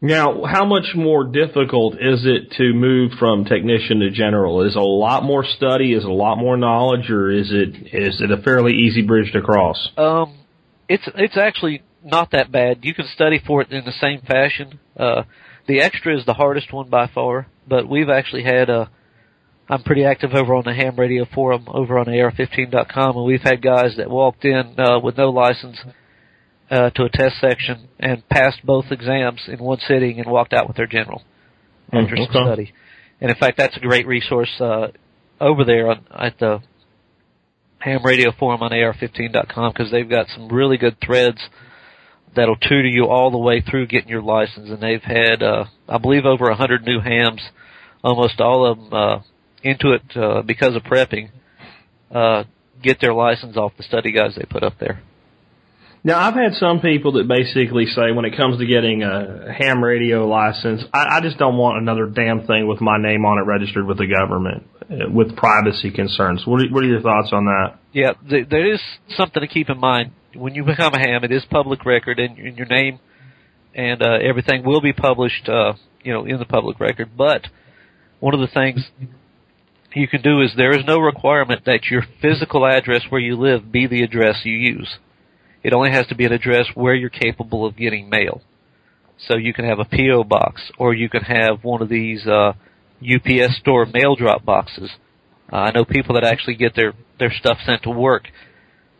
Speaker 2: Now, how much more difficult is it to move from technician to general? Is a lot more study? Is a lot more knowledge, or is it is it a fairly easy bridge to cross?
Speaker 3: Um, it's it's actually not that bad. You can study for it in the same fashion. Uh, the extra is the hardest one by far, but we've actually had a. I'm pretty active over on the ham radio forum over on AR15.com, and we've had guys that walked in uh, with no license uh, to a test section and passed both exams in one sitting and walked out with their general after
Speaker 2: okay.
Speaker 3: some study. And in fact, that's a great resource uh, over there on, at the Ham Radio Forum on AR15.com because they've got some really good threads that'll tutor you all the way through getting your license. And they've had, uh, I believe, over a hundred new hams, almost all of them uh, into it uh, because of prepping, uh, get their license off the study guides they put up there.
Speaker 2: Now, I've had some people that basically say when it comes to getting a ham radio license, I, I just don't want another damn thing with my name on it registered with the government uh, with privacy concerns. What are, what are your thoughts on that?
Speaker 3: Yeah, th- there is something to keep in mind. When you become a ham, it is public record and, and your name and uh, everything will be published, uh, you know, in the public record. But one of the things you can do is there is no requirement that your physical address where you live be the address you use. It only has to be an address where you're capable of getting mail. So you can have a PO box, or you can have one of these uh, UPS store mail drop boxes. Uh, I know people that actually get their their stuff sent to work.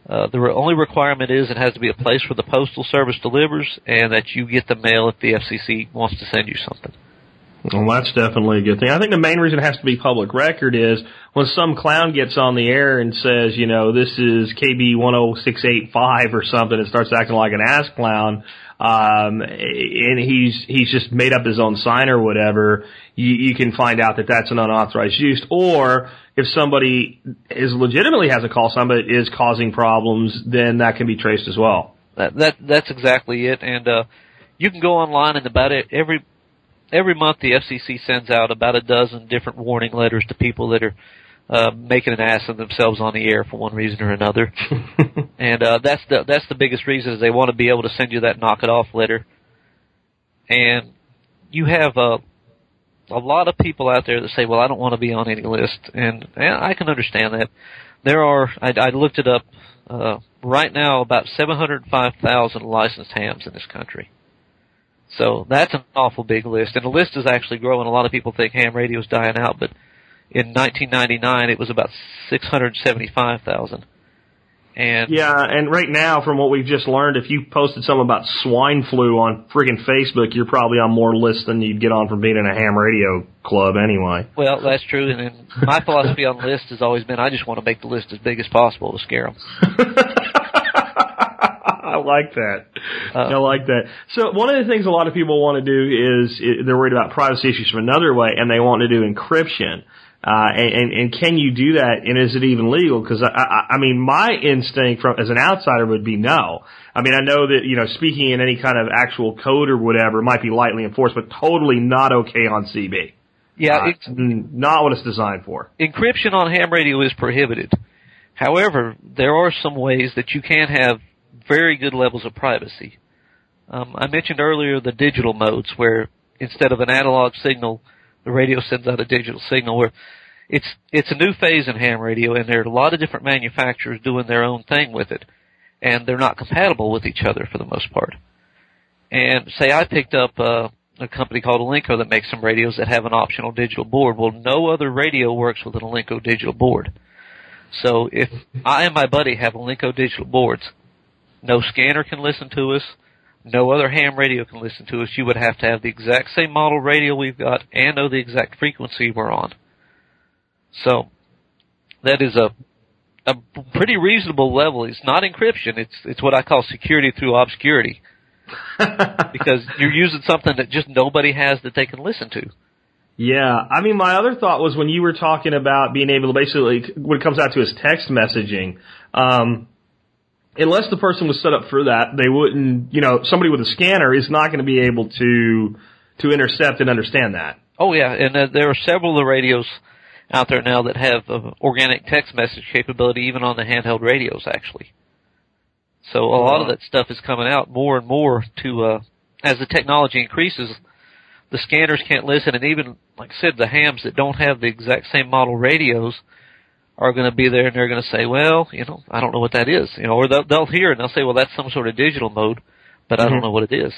Speaker 3: Uh, the re- only requirement is it has to be a place where the postal service delivers, and that you get the mail if the FCC wants to send you something.
Speaker 2: Well, that's definitely a good thing. I think the main reason it has to be public record is when some clown gets on the air and says, you know, this is KB 10685 or something and starts acting like an ass clown, um, and he's, he's just made up his own sign or whatever, you, you can find out that that's an unauthorized use. Or if somebody is legitimately has a call sign but is causing problems, then that can be traced as well.
Speaker 3: That, that, that's exactly it. And, uh, you can go online and about it, every, every month the FCC sends out about a dozen different warning letters to people that are uh, making an ass of themselves on the air for one reason or another. and uh, that's the that's the biggest reason is they want to be able to send you that knock it off letter. And you have a a lot of people out there that say, "Well, I don't want to be on any list," and, and I can understand that. There are I, I looked it up uh, right now about 705,000 licensed hams in this country. So that's an awful big list, and the list is actually growing. A lot of people think ham radio is dying out, but in 1999 it was about 675,000. And
Speaker 2: Yeah, and right now, from what we've just learned, if you posted something about swine flu on friggin' Facebook, you're probably on more lists than you'd get on from being in a ham radio club anyway.
Speaker 3: well, that's true. And, and my philosophy on lists has always been I just want to make the list as big as possible to scare them.
Speaker 2: I like that.
Speaker 3: Uh,
Speaker 2: I like that. So one of the things a lot of people want to do is they're worried about privacy issues from another way, and they want to do encryption. Uh, and, and, and can you do that? And is it even legal? Because I, I, I mean, my instinct from as an outsider would be no. I mean, I know that you know speaking in any kind of actual code or whatever might be lightly enforced, but totally not okay on CB.
Speaker 3: yeah,
Speaker 2: Uh,
Speaker 3: it's,
Speaker 2: not what it's designed for.
Speaker 3: encryption on ham radio is prohibited. However, there are some ways that you can have very good levels of privacy. Um, I mentioned earlier the digital modes where instead of an analog signal, the radio sends out a digital signal where it's, it's a new phase in ham radio and there are a lot of different manufacturers doing their own thing with it. And they're not compatible with each other for the most part. And say I picked up, uh, a company called Alinco that makes some radios that have an optional digital board. Well, no other radio works with an Alinco digital board. So if I and my buddy have Alinco digital boards, no scanner can listen to us, no other ham radio can listen to us. You would have to have the exact same model radio we've got and know the exact frequency we're on. So that is a a pretty reasonable level. It's not encryption. It's it's what I call security through obscurity because you're using something that just nobody has that they can listen to.
Speaker 2: Yeah, I mean, my other thought was when you were talking about being able to basically, when it comes out to his text messaging, um, unless the person was set up for that, they wouldn't, you know, somebody with a scanner is not going to be able to, to intercept and understand that.
Speaker 3: Oh yeah, and uh, there are several of the radios out there now that have uh, organic text message capability even on the handheld radios actually. So a lot of that stuff is coming out more and more to, uh, as the technology increases, the scanners can't listen and even, like I said, the hams that don't have the exact same model radios are going to be there and they're going to say, well, you know, I don't know what that is, you know, or they'll, they'll hear and they'll say, well, that's some sort of digital mode, but I don't mm-hmm. know what it is.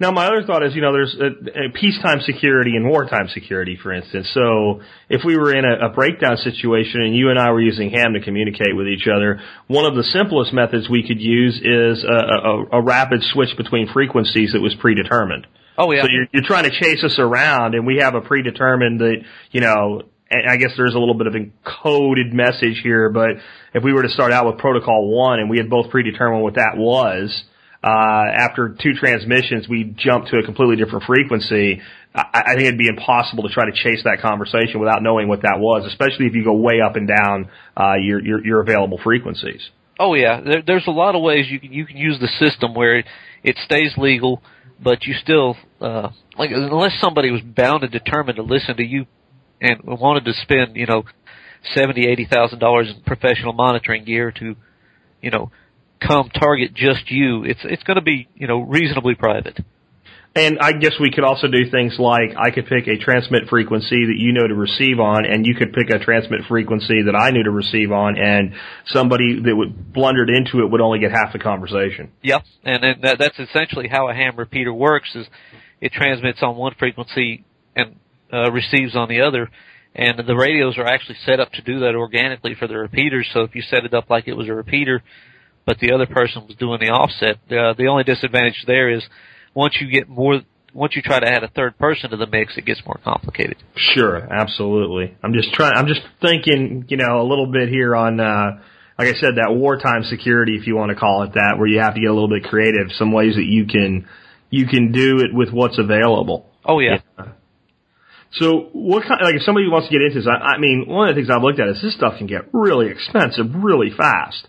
Speaker 2: Now, my other thought is, you know, there's a, a peacetime security and wartime security, for instance. So, if we were in a, a breakdown situation and you and I were using ham to communicate with each other, one of the simplest methods we could use is a, a, a rapid switch between frequencies that was predetermined.
Speaker 3: Oh yeah.
Speaker 2: So you're, you're trying to chase us around, and we have a predetermined that you know. And I guess there's a little bit of encoded message here, but if we were to start out with protocol one and we had both predetermined what that was, uh, after two transmissions we jump to a completely different frequency. I, I think it'd be impossible to try to chase that conversation without knowing what that was, especially if you go way up and down uh, your, your your available frequencies.
Speaker 3: Oh yeah, there, there's a lot of ways you can you can use the system where it, it stays legal, but you still uh, like unless somebody was bound and determined to listen to you and wanted to spend you know seventy eighty thousand dollars in professional monitoring gear to you know come target just you, it's it's going to be you know reasonably private.
Speaker 2: And I guess we could also do things like I could pick a transmit frequency that you know to receive on, and you could pick a transmit frequency that I knew to receive on, and somebody that would blundered into it would only get half the conversation.
Speaker 3: Yep, and then that, that's essentially how a ham repeater works. Is it transmits on one frequency and uh, receives on the other, and the radios are actually set up to do that organically for the repeaters. So if you set it up like it was a repeater, but the other person was doing the offset, uh, the only disadvantage there is once you get more, once you try to add a third person to the mix, it gets more complicated.
Speaker 2: Sure, absolutely. I'm just trying. I'm just thinking, you know, a little bit here on, uh, like I said, that wartime security, if you want to call it that, where you have to get a little bit creative. Some ways that you can you can do it with what's available.
Speaker 3: Oh yeah.
Speaker 2: So, what kind? Like, if somebody wants to get into this, I, I mean, one of the things I've looked at is this stuff can get really expensive really fast.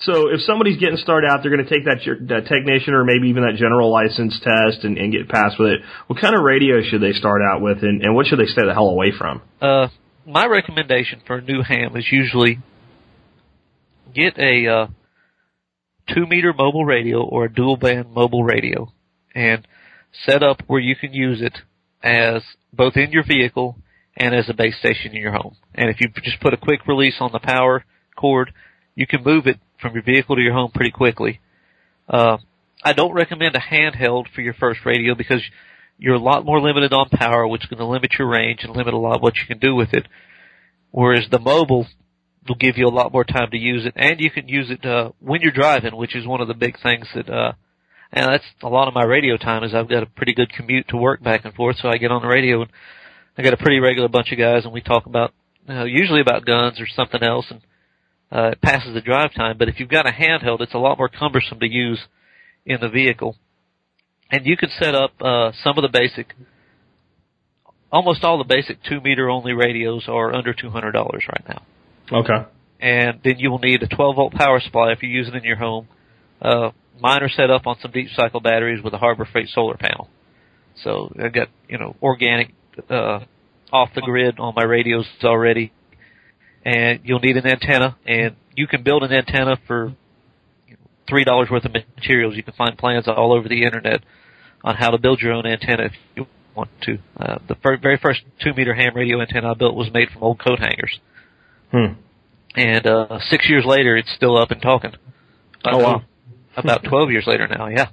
Speaker 2: So if somebody's getting started out, they're going to take that, that technician or maybe even that general license test and, and get passed with it. What kind of radio should they start out with, and, and what should they stay the hell away from?
Speaker 3: Uh, my recommendation for a new ham is usually get a uh, two meter mobile radio or a dual band mobile radio and set up where you can use it as both in your vehicle and as a base station in your home. And if you just put a quick release on the power cord, you can move it from your vehicle to your home pretty quickly. Uh, I don't recommend a handheld for your first radio because you're a lot more limited on power, which is going to limit your range and limit a lot of what you can do with it. Whereas the mobile will give you a lot more time to use it, and you can use it uh, when you're driving, which is one of the big things that. Uh, and that's a lot of my radio time is I've got a pretty good commute to work back and forth, so I get on the radio and I got a pretty regular bunch of guys, and we talk about uh, usually about guns or something else, and uh, it passes the drive time. But if you've got a handheld, it's a lot more cumbersome to use in the vehicle, and you can set up uh, some of the basic. Almost all the basic two meter only radios are under two hundred dollars right now.
Speaker 2: Okay.
Speaker 3: And then you will need a 12 volt power supply if you use it in your home. Uh, mine are set up on some deep cycle batteries with a Harbor Freight solar panel. So I've got, you know, organic, uh, off the grid on my radios already. And you'll need an antenna and you can build an antenna for three dollars worth of materials. You can find plans all over the internet on how to build your own antenna if you want to. Uh, the fir- very first two meter ham radio antenna I built was made from old coat hangers.
Speaker 2: Hmm.
Speaker 3: And uh, six years later, it's still up and talking.
Speaker 2: Oh wow!
Speaker 3: About twelve years later now, yeah.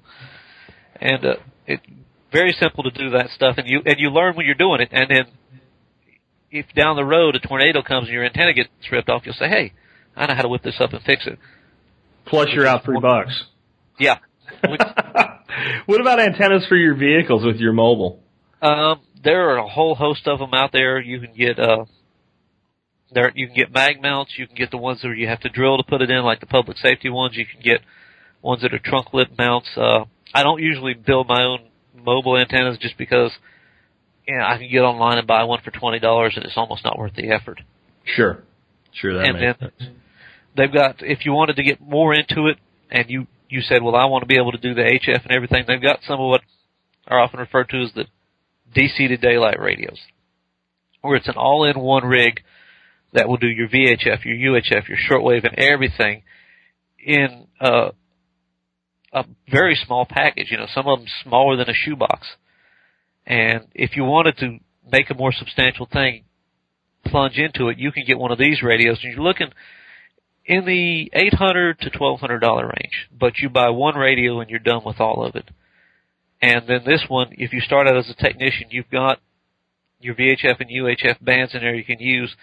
Speaker 3: And uh, it very simple to do that stuff, and you and you learn when you're doing it. And then, if down the road a tornado comes and your antenna gets ripped off, you'll say, "Hey, I know how to whip this up and fix it."
Speaker 2: Plus, you're out three bucks.
Speaker 3: Yeah.
Speaker 2: what about antennas for your vehicles with your mobile?
Speaker 3: Um, there are a whole host of them out there. You can get uh, there, you can get mag mounts. You can get the ones where you have to drill to put it in, like the public safety ones. You can get ones that are trunk lip mounts. Uh, I don't usually build my own mobile antennas just because, you know, I can get online and buy one for twenty dollars, and it's almost not worth the effort.
Speaker 2: Sure, sure that
Speaker 3: and
Speaker 2: makes
Speaker 3: then
Speaker 2: sense.
Speaker 3: they've got if you wanted to get more into it, and you you said, well, I want to be able to do the HF and everything. They've got some of what are often referred to as the DC to daylight radios, where it's an all-in-one rig that will do your VHF, your UHF, your shortwave, and everything in uh, a very small package. You know, some of them smaller than a shoebox. And if you wanted to make a more substantial thing, plunge into it, you can get one of these radios, and you're looking in the eight hundred to twelve hundred dollar range. But you buy one radio and you're done with all of it. And then this one, if you start out as a technician, you've got your VHF and UHF bands in there you can use.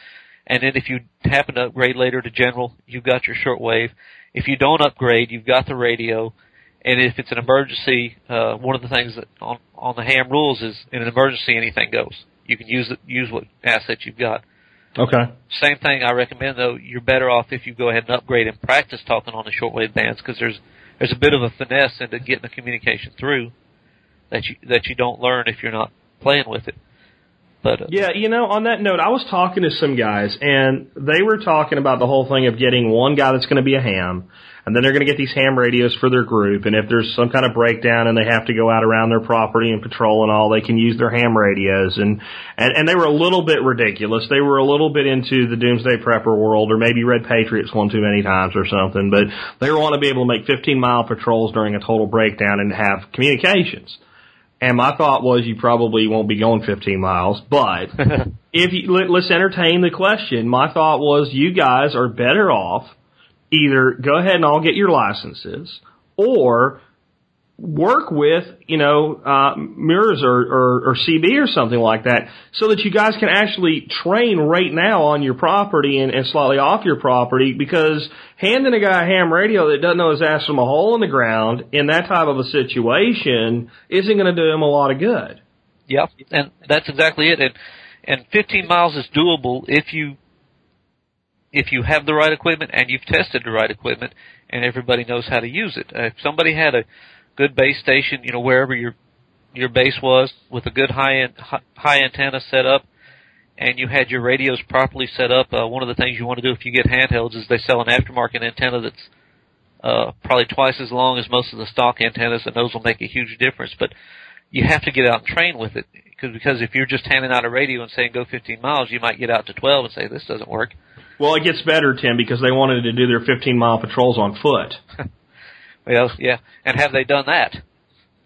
Speaker 3: And then if you happen to upgrade later to general, you've got your shortwave. If you don't upgrade, you've got the radio. And if it's an emergency, uh, one of the things that on, on the ham rules is in an emergency, anything goes. You can use it, use what assets you've got.
Speaker 2: Okay.
Speaker 3: Same thing I recommend though, you're better off if you go ahead and upgrade and practice talking on the shortwave bands because there's, there's a bit of a finesse into getting the communication through that you, that you don't learn if you're not playing with it. But, uh,
Speaker 2: Yeah, you know, on that note, I was talking to some guys, and they were talking about the whole thing of getting one guy that's going to be a ham, and then they're going to get these ham radios for their group, and if there's some kind of breakdown and they have to go out around their property and patrol and all, they can use their ham radios, and and and they were a little bit ridiculous. They were a little bit into the doomsday prepper world, or maybe read Patriots one too many times or something, but they want to be able to make 15 mile patrols during a total breakdown and have communications. And my thought was you probably won't be going 15 miles, but if you, let, let's entertain the question. My thought was you guys are better off either go ahead and all get your licenses or work with, you know, uh, MURS or, or, or CB or something like that so that you guys can actually train right now on your property and, and slightly off your property because handing a guy a ham radio that doesn't know his ass from a hole in the ground in that type of a situation isn't going to do him a lot of good.
Speaker 3: Yep, and that's exactly it. And and 15 miles is doable if you if you have the right equipment and you've tested the right equipment and everybody knows how to use it. If somebody had a good base station, you know, wherever your your base was with a good high end high antenna set up and you had your radios properly set up, uh, one of the things you want to do if you get handhelds is they sell an aftermarket antenna that's uh, probably twice as long as most of the stock antennas, and those will make a huge difference. But you have to get out and train with it because because if you're just handing out a radio and saying go 15 miles, you might get out to 12 and say this doesn't work.
Speaker 2: Well, it gets better, Tim, because they wanted to do their 15 mile patrols on foot.
Speaker 3: Well, yeah, and have they done that?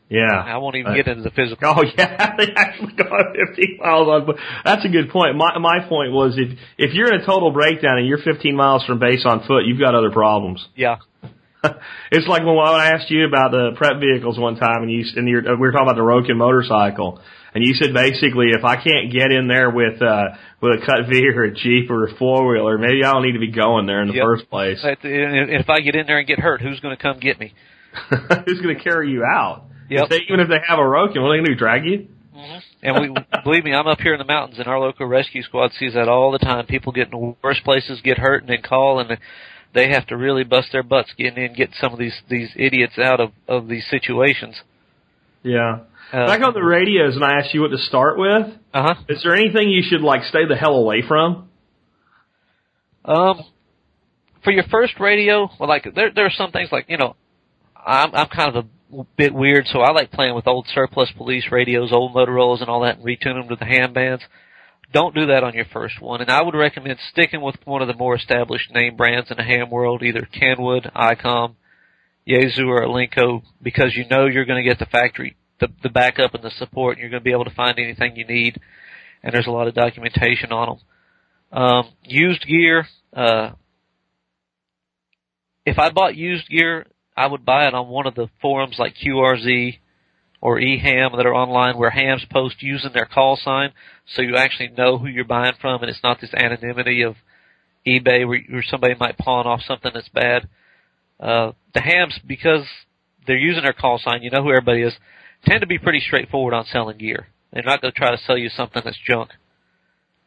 Speaker 2: Yeah.
Speaker 3: I won't even
Speaker 2: Uh,
Speaker 3: get into the physical.
Speaker 2: Oh yeah, they actually go 15 miles on. That's a good point. My my point was if if you're in a total breakdown and you're 15 miles from base on foot, you've got other problems.
Speaker 3: Yeah,
Speaker 2: it's like when, I asked you about the prep vehicles one time, and you and you're, we were talking about the Rokon motorcycle, and you said basically if I can't get in there with uh with a cut V or a Jeep or a four wheeler, maybe I don't need to be going there in the
Speaker 3: Yep.
Speaker 2: first place.
Speaker 3: And if I get in there and get hurt, who's going to come get me?
Speaker 2: Who's going to carry you out?
Speaker 3: Yep.
Speaker 2: If they, even if they have a Rokon, what are they going to do? Drag you?
Speaker 3: And we believe me, I'm up here in the mountains, and our local rescue squad sees that all the time. People get in the worst places, get hurt, and then call, and they have to really bust their butts getting in, get some of these these idiots out of of these situations.
Speaker 2: Yeah.
Speaker 3: Uh,
Speaker 2: Back on the radios, and I asked you what to start with.
Speaker 3: Uh huh.
Speaker 2: Is there anything you should like stay the hell away from?
Speaker 3: Um, for your first radio, well, like there there are some things like you know, I'm I'm kind of a bit weird, so I like playing with old surplus police radios, old Motorola's, and all that, and retune them to the ham bands. Don't do that on your first one, and I would recommend sticking with one of the more established name brands in the ham world, either Kenwood, ICOM, Yaesu, or Alinco, because you know you're going to get the factory, the the backup and the support, and you're going to be able to find anything you need, and there's a lot of documentation on them. Um, used gear, uh, if I bought used gear, I would buy it on one of the forums like QRZ or eHam that are online where hams post using their call sign so you actually know who you're buying from and it's not this anonymity of eBay where, where somebody might pawn off something that's bad. Uh, the hams, because they're using their call sign, you know who everybody is, tend to be pretty straightforward on selling gear. They're not going to try to sell you something that's junk.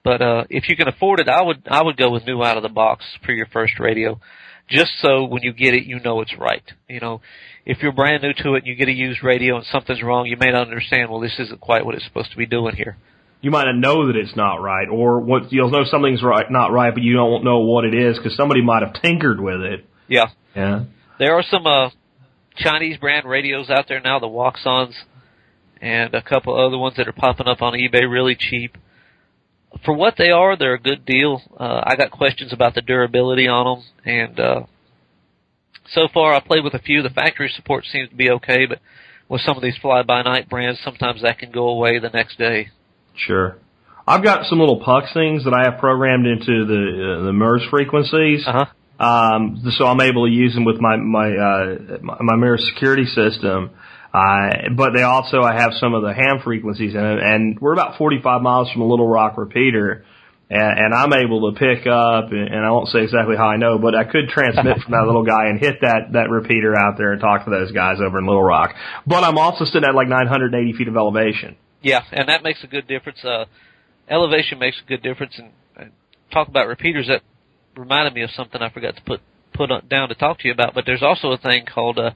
Speaker 3: But uh, if you can afford it, I would I would go with new out of the box for your first radio, just so when you get it, you know it's right. You know, if you're brand new to it and you get a used radio and something's wrong, you may not understand. Well, this isn't quite what it's supposed to be doing here.
Speaker 2: You might not know that it's not right, or what you'll know something's right, not right, but you don't know what it is because somebody might have tinkered with it.
Speaker 3: Yeah,
Speaker 2: Yeah.
Speaker 3: there are some uh, Chinese brand radios out there now, the Wouxuns, and a couple other ones that are popping up on eBay really cheap. For what they are, they're a good deal. Uh, I got questions about the durability on them, and uh, so far I played with a few. The factory support seems to be okay, but with some of these fly-by-night brands, sometimes that can go away the next day.
Speaker 2: Sure. I've got some little pucks things that I have programmed into the uh, the MURS frequencies.
Speaker 3: Uh huh.
Speaker 2: Um, so I'm able to use them with my my uh, my, MURS security system. Uh, but they also I have some of the ham frequencies in it, and we're about 45 miles from a Little Rock repeater, and, and I'm able to pick up, and, and I won't say exactly how I know, but I could transmit from that little guy and hit that that repeater out there and talk to those guys over in Little Rock. But I'm also sitting at like 980 feet of elevation.
Speaker 3: Yeah, and that makes a good difference. Uh, elevation makes a good difference. And, and talk about repeaters. That reminded me of something I forgot to put put on, down to talk to you about. But there's also a thing called uh,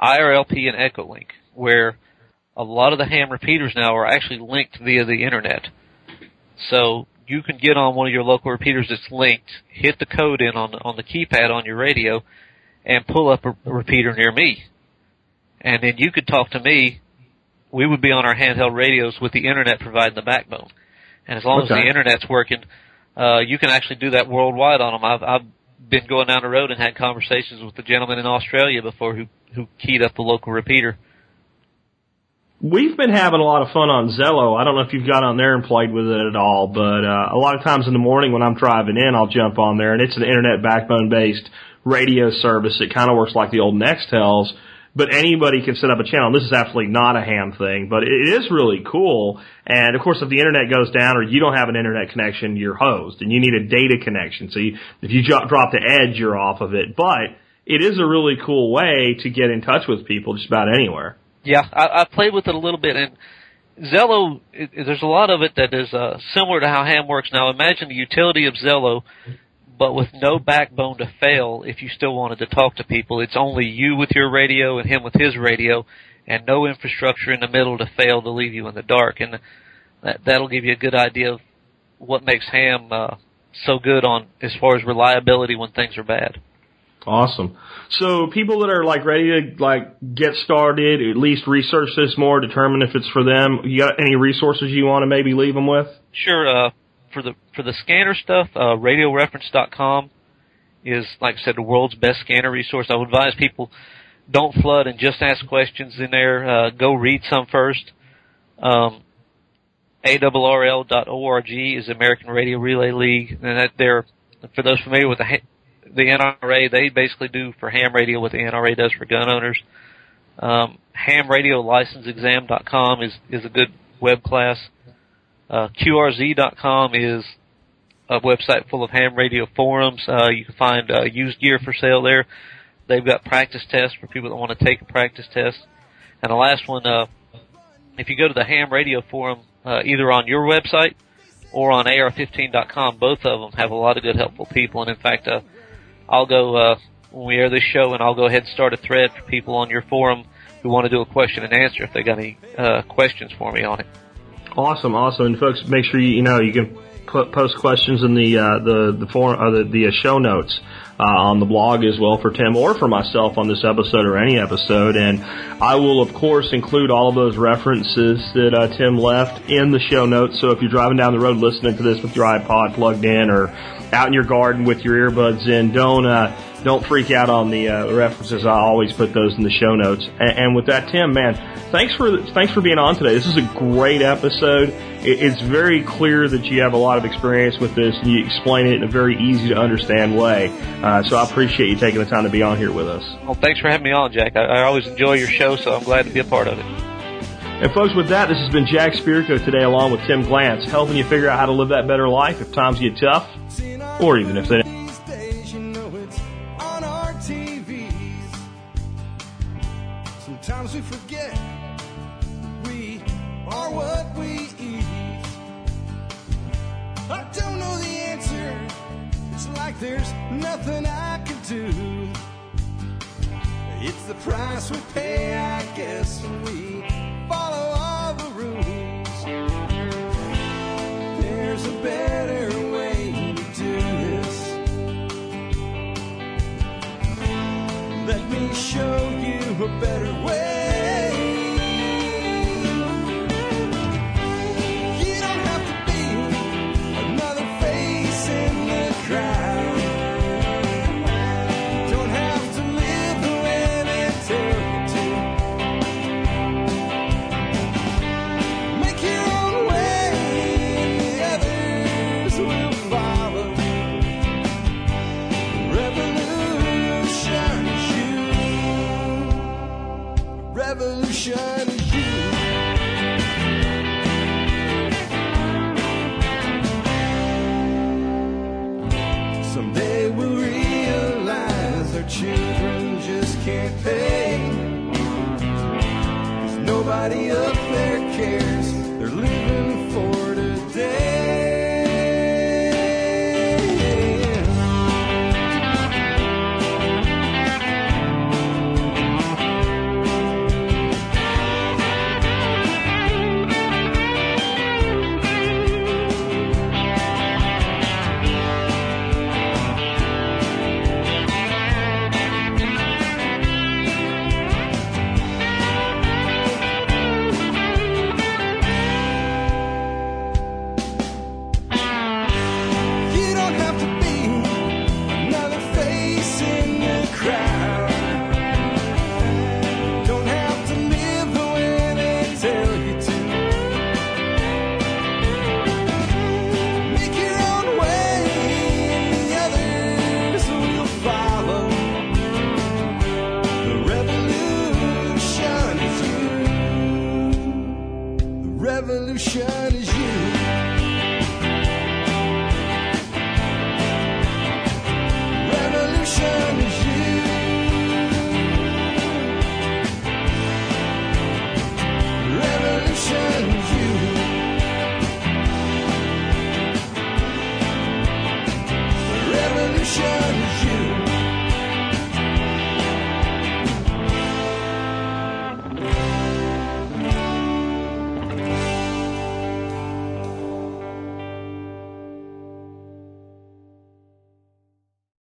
Speaker 3: IRLP and EchoLink, where a lot of the ham repeaters now are actually linked via the internet. So you can get on one of your local repeaters that's linked, hit the code in on on the keypad on your radio, and pull up a, a repeater near me. And then you could talk to me we would be on our handheld radios with the internet providing the backbone. And as long as the internet's working, uh, you can actually do that worldwide on them. I've, I've been going down the road and had conversations with the gentleman in Australia before who, who keyed up the local repeater.
Speaker 2: We've been having a lot of fun on Zello. I don't know if you've got on there and played with it at all, but uh, a lot of times in the morning when I'm driving in, I'll jump on there, and it's an internet backbone based radio service. It kind of works like the old Nextels, but anybody can set up a channel. This is absolutely not a ham thing, but it is really cool. And of course, if the internet goes down or you don't have an internet connection, you're hosed, and you need a data connection. So you, if you drop, the edge, you're off of it. But it is a really cool way to get in touch with people just about anywhere.
Speaker 3: Yeah, I, I played with it a little bit, and Zello, it- there's a lot of it that is uh, similar to how ham works. Now, imagine the utility of Zello, but with no backbone to fail if you still wanted to talk to people. It's only you with your radio and him with his radio, and no infrastructure in the middle to fail to leave you in the dark. And that, that'll give you a good idea of what makes ham uh, so good on as far as reliability when things are bad.
Speaker 1: Awesome. So people that are like ready to like get started, at least research this more, determine if it's for them. You got any resources you want to maybe leave them with?
Speaker 3: Sure. Uh, for the for the scanner stuff, uh, RadioReference.com is like I said the world's best scanner resource. I would advise people don't flood and just ask questions in there. Uh, go read some first. Um, ARRL.org is American Radio Relay League, and that they're for those familiar with the the NRA, they basically do for ham radio what the NRA does for gun owners. Um, hamradiolicenseexam.com is is a good web class. Uh, QRZ.com is a website full of ham radio forums. Uh, you can find uh, used gear for sale there. They've got practice tests for people that want to take a practice test. And the last one, uh, if you go to the ham radio forum, uh, either on your website or on AR15.com, both of them have a lot of good helpful people. And in fact, uh, I'll go uh, when we air this show, and I'll go ahead and start a thread for people on your forum who want to do a question and answer if they got any uh, questions for me on it.
Speaker 1: Awesome, awesome, and folks, make sure you you know you can put, post questions in the uh, the the forum uh, the, the uh, show notes uh, on the blog as well for Tim or for myself on this episode or any episode, and I will of course include all of those references that uh, Tim left in the show notes. So if you're driving down the road listening to this with your iPod plugged in or out in your garden with your earbuds in, don't uh, don't freak out on the uh, references. I always put those in the show notes. And, and, with that, Tim, man, thanks for thanks for being on today. This is a great episode. It, it's very clear that you have a lot of experience with this, and you explain it in a very easy to understand way. Uh, Uh, so I appreciate you taking the time to be on here with us.
Speaker 3: Well, thanks for having me on, Jack. I, I always enjoy your show, so I'm glad to be a part of it.
Speaker 1: And folks, with that, this has been Jack Spirko today along with Tim Glantz, helping you figure out how to live that better life if times get tough, or even if they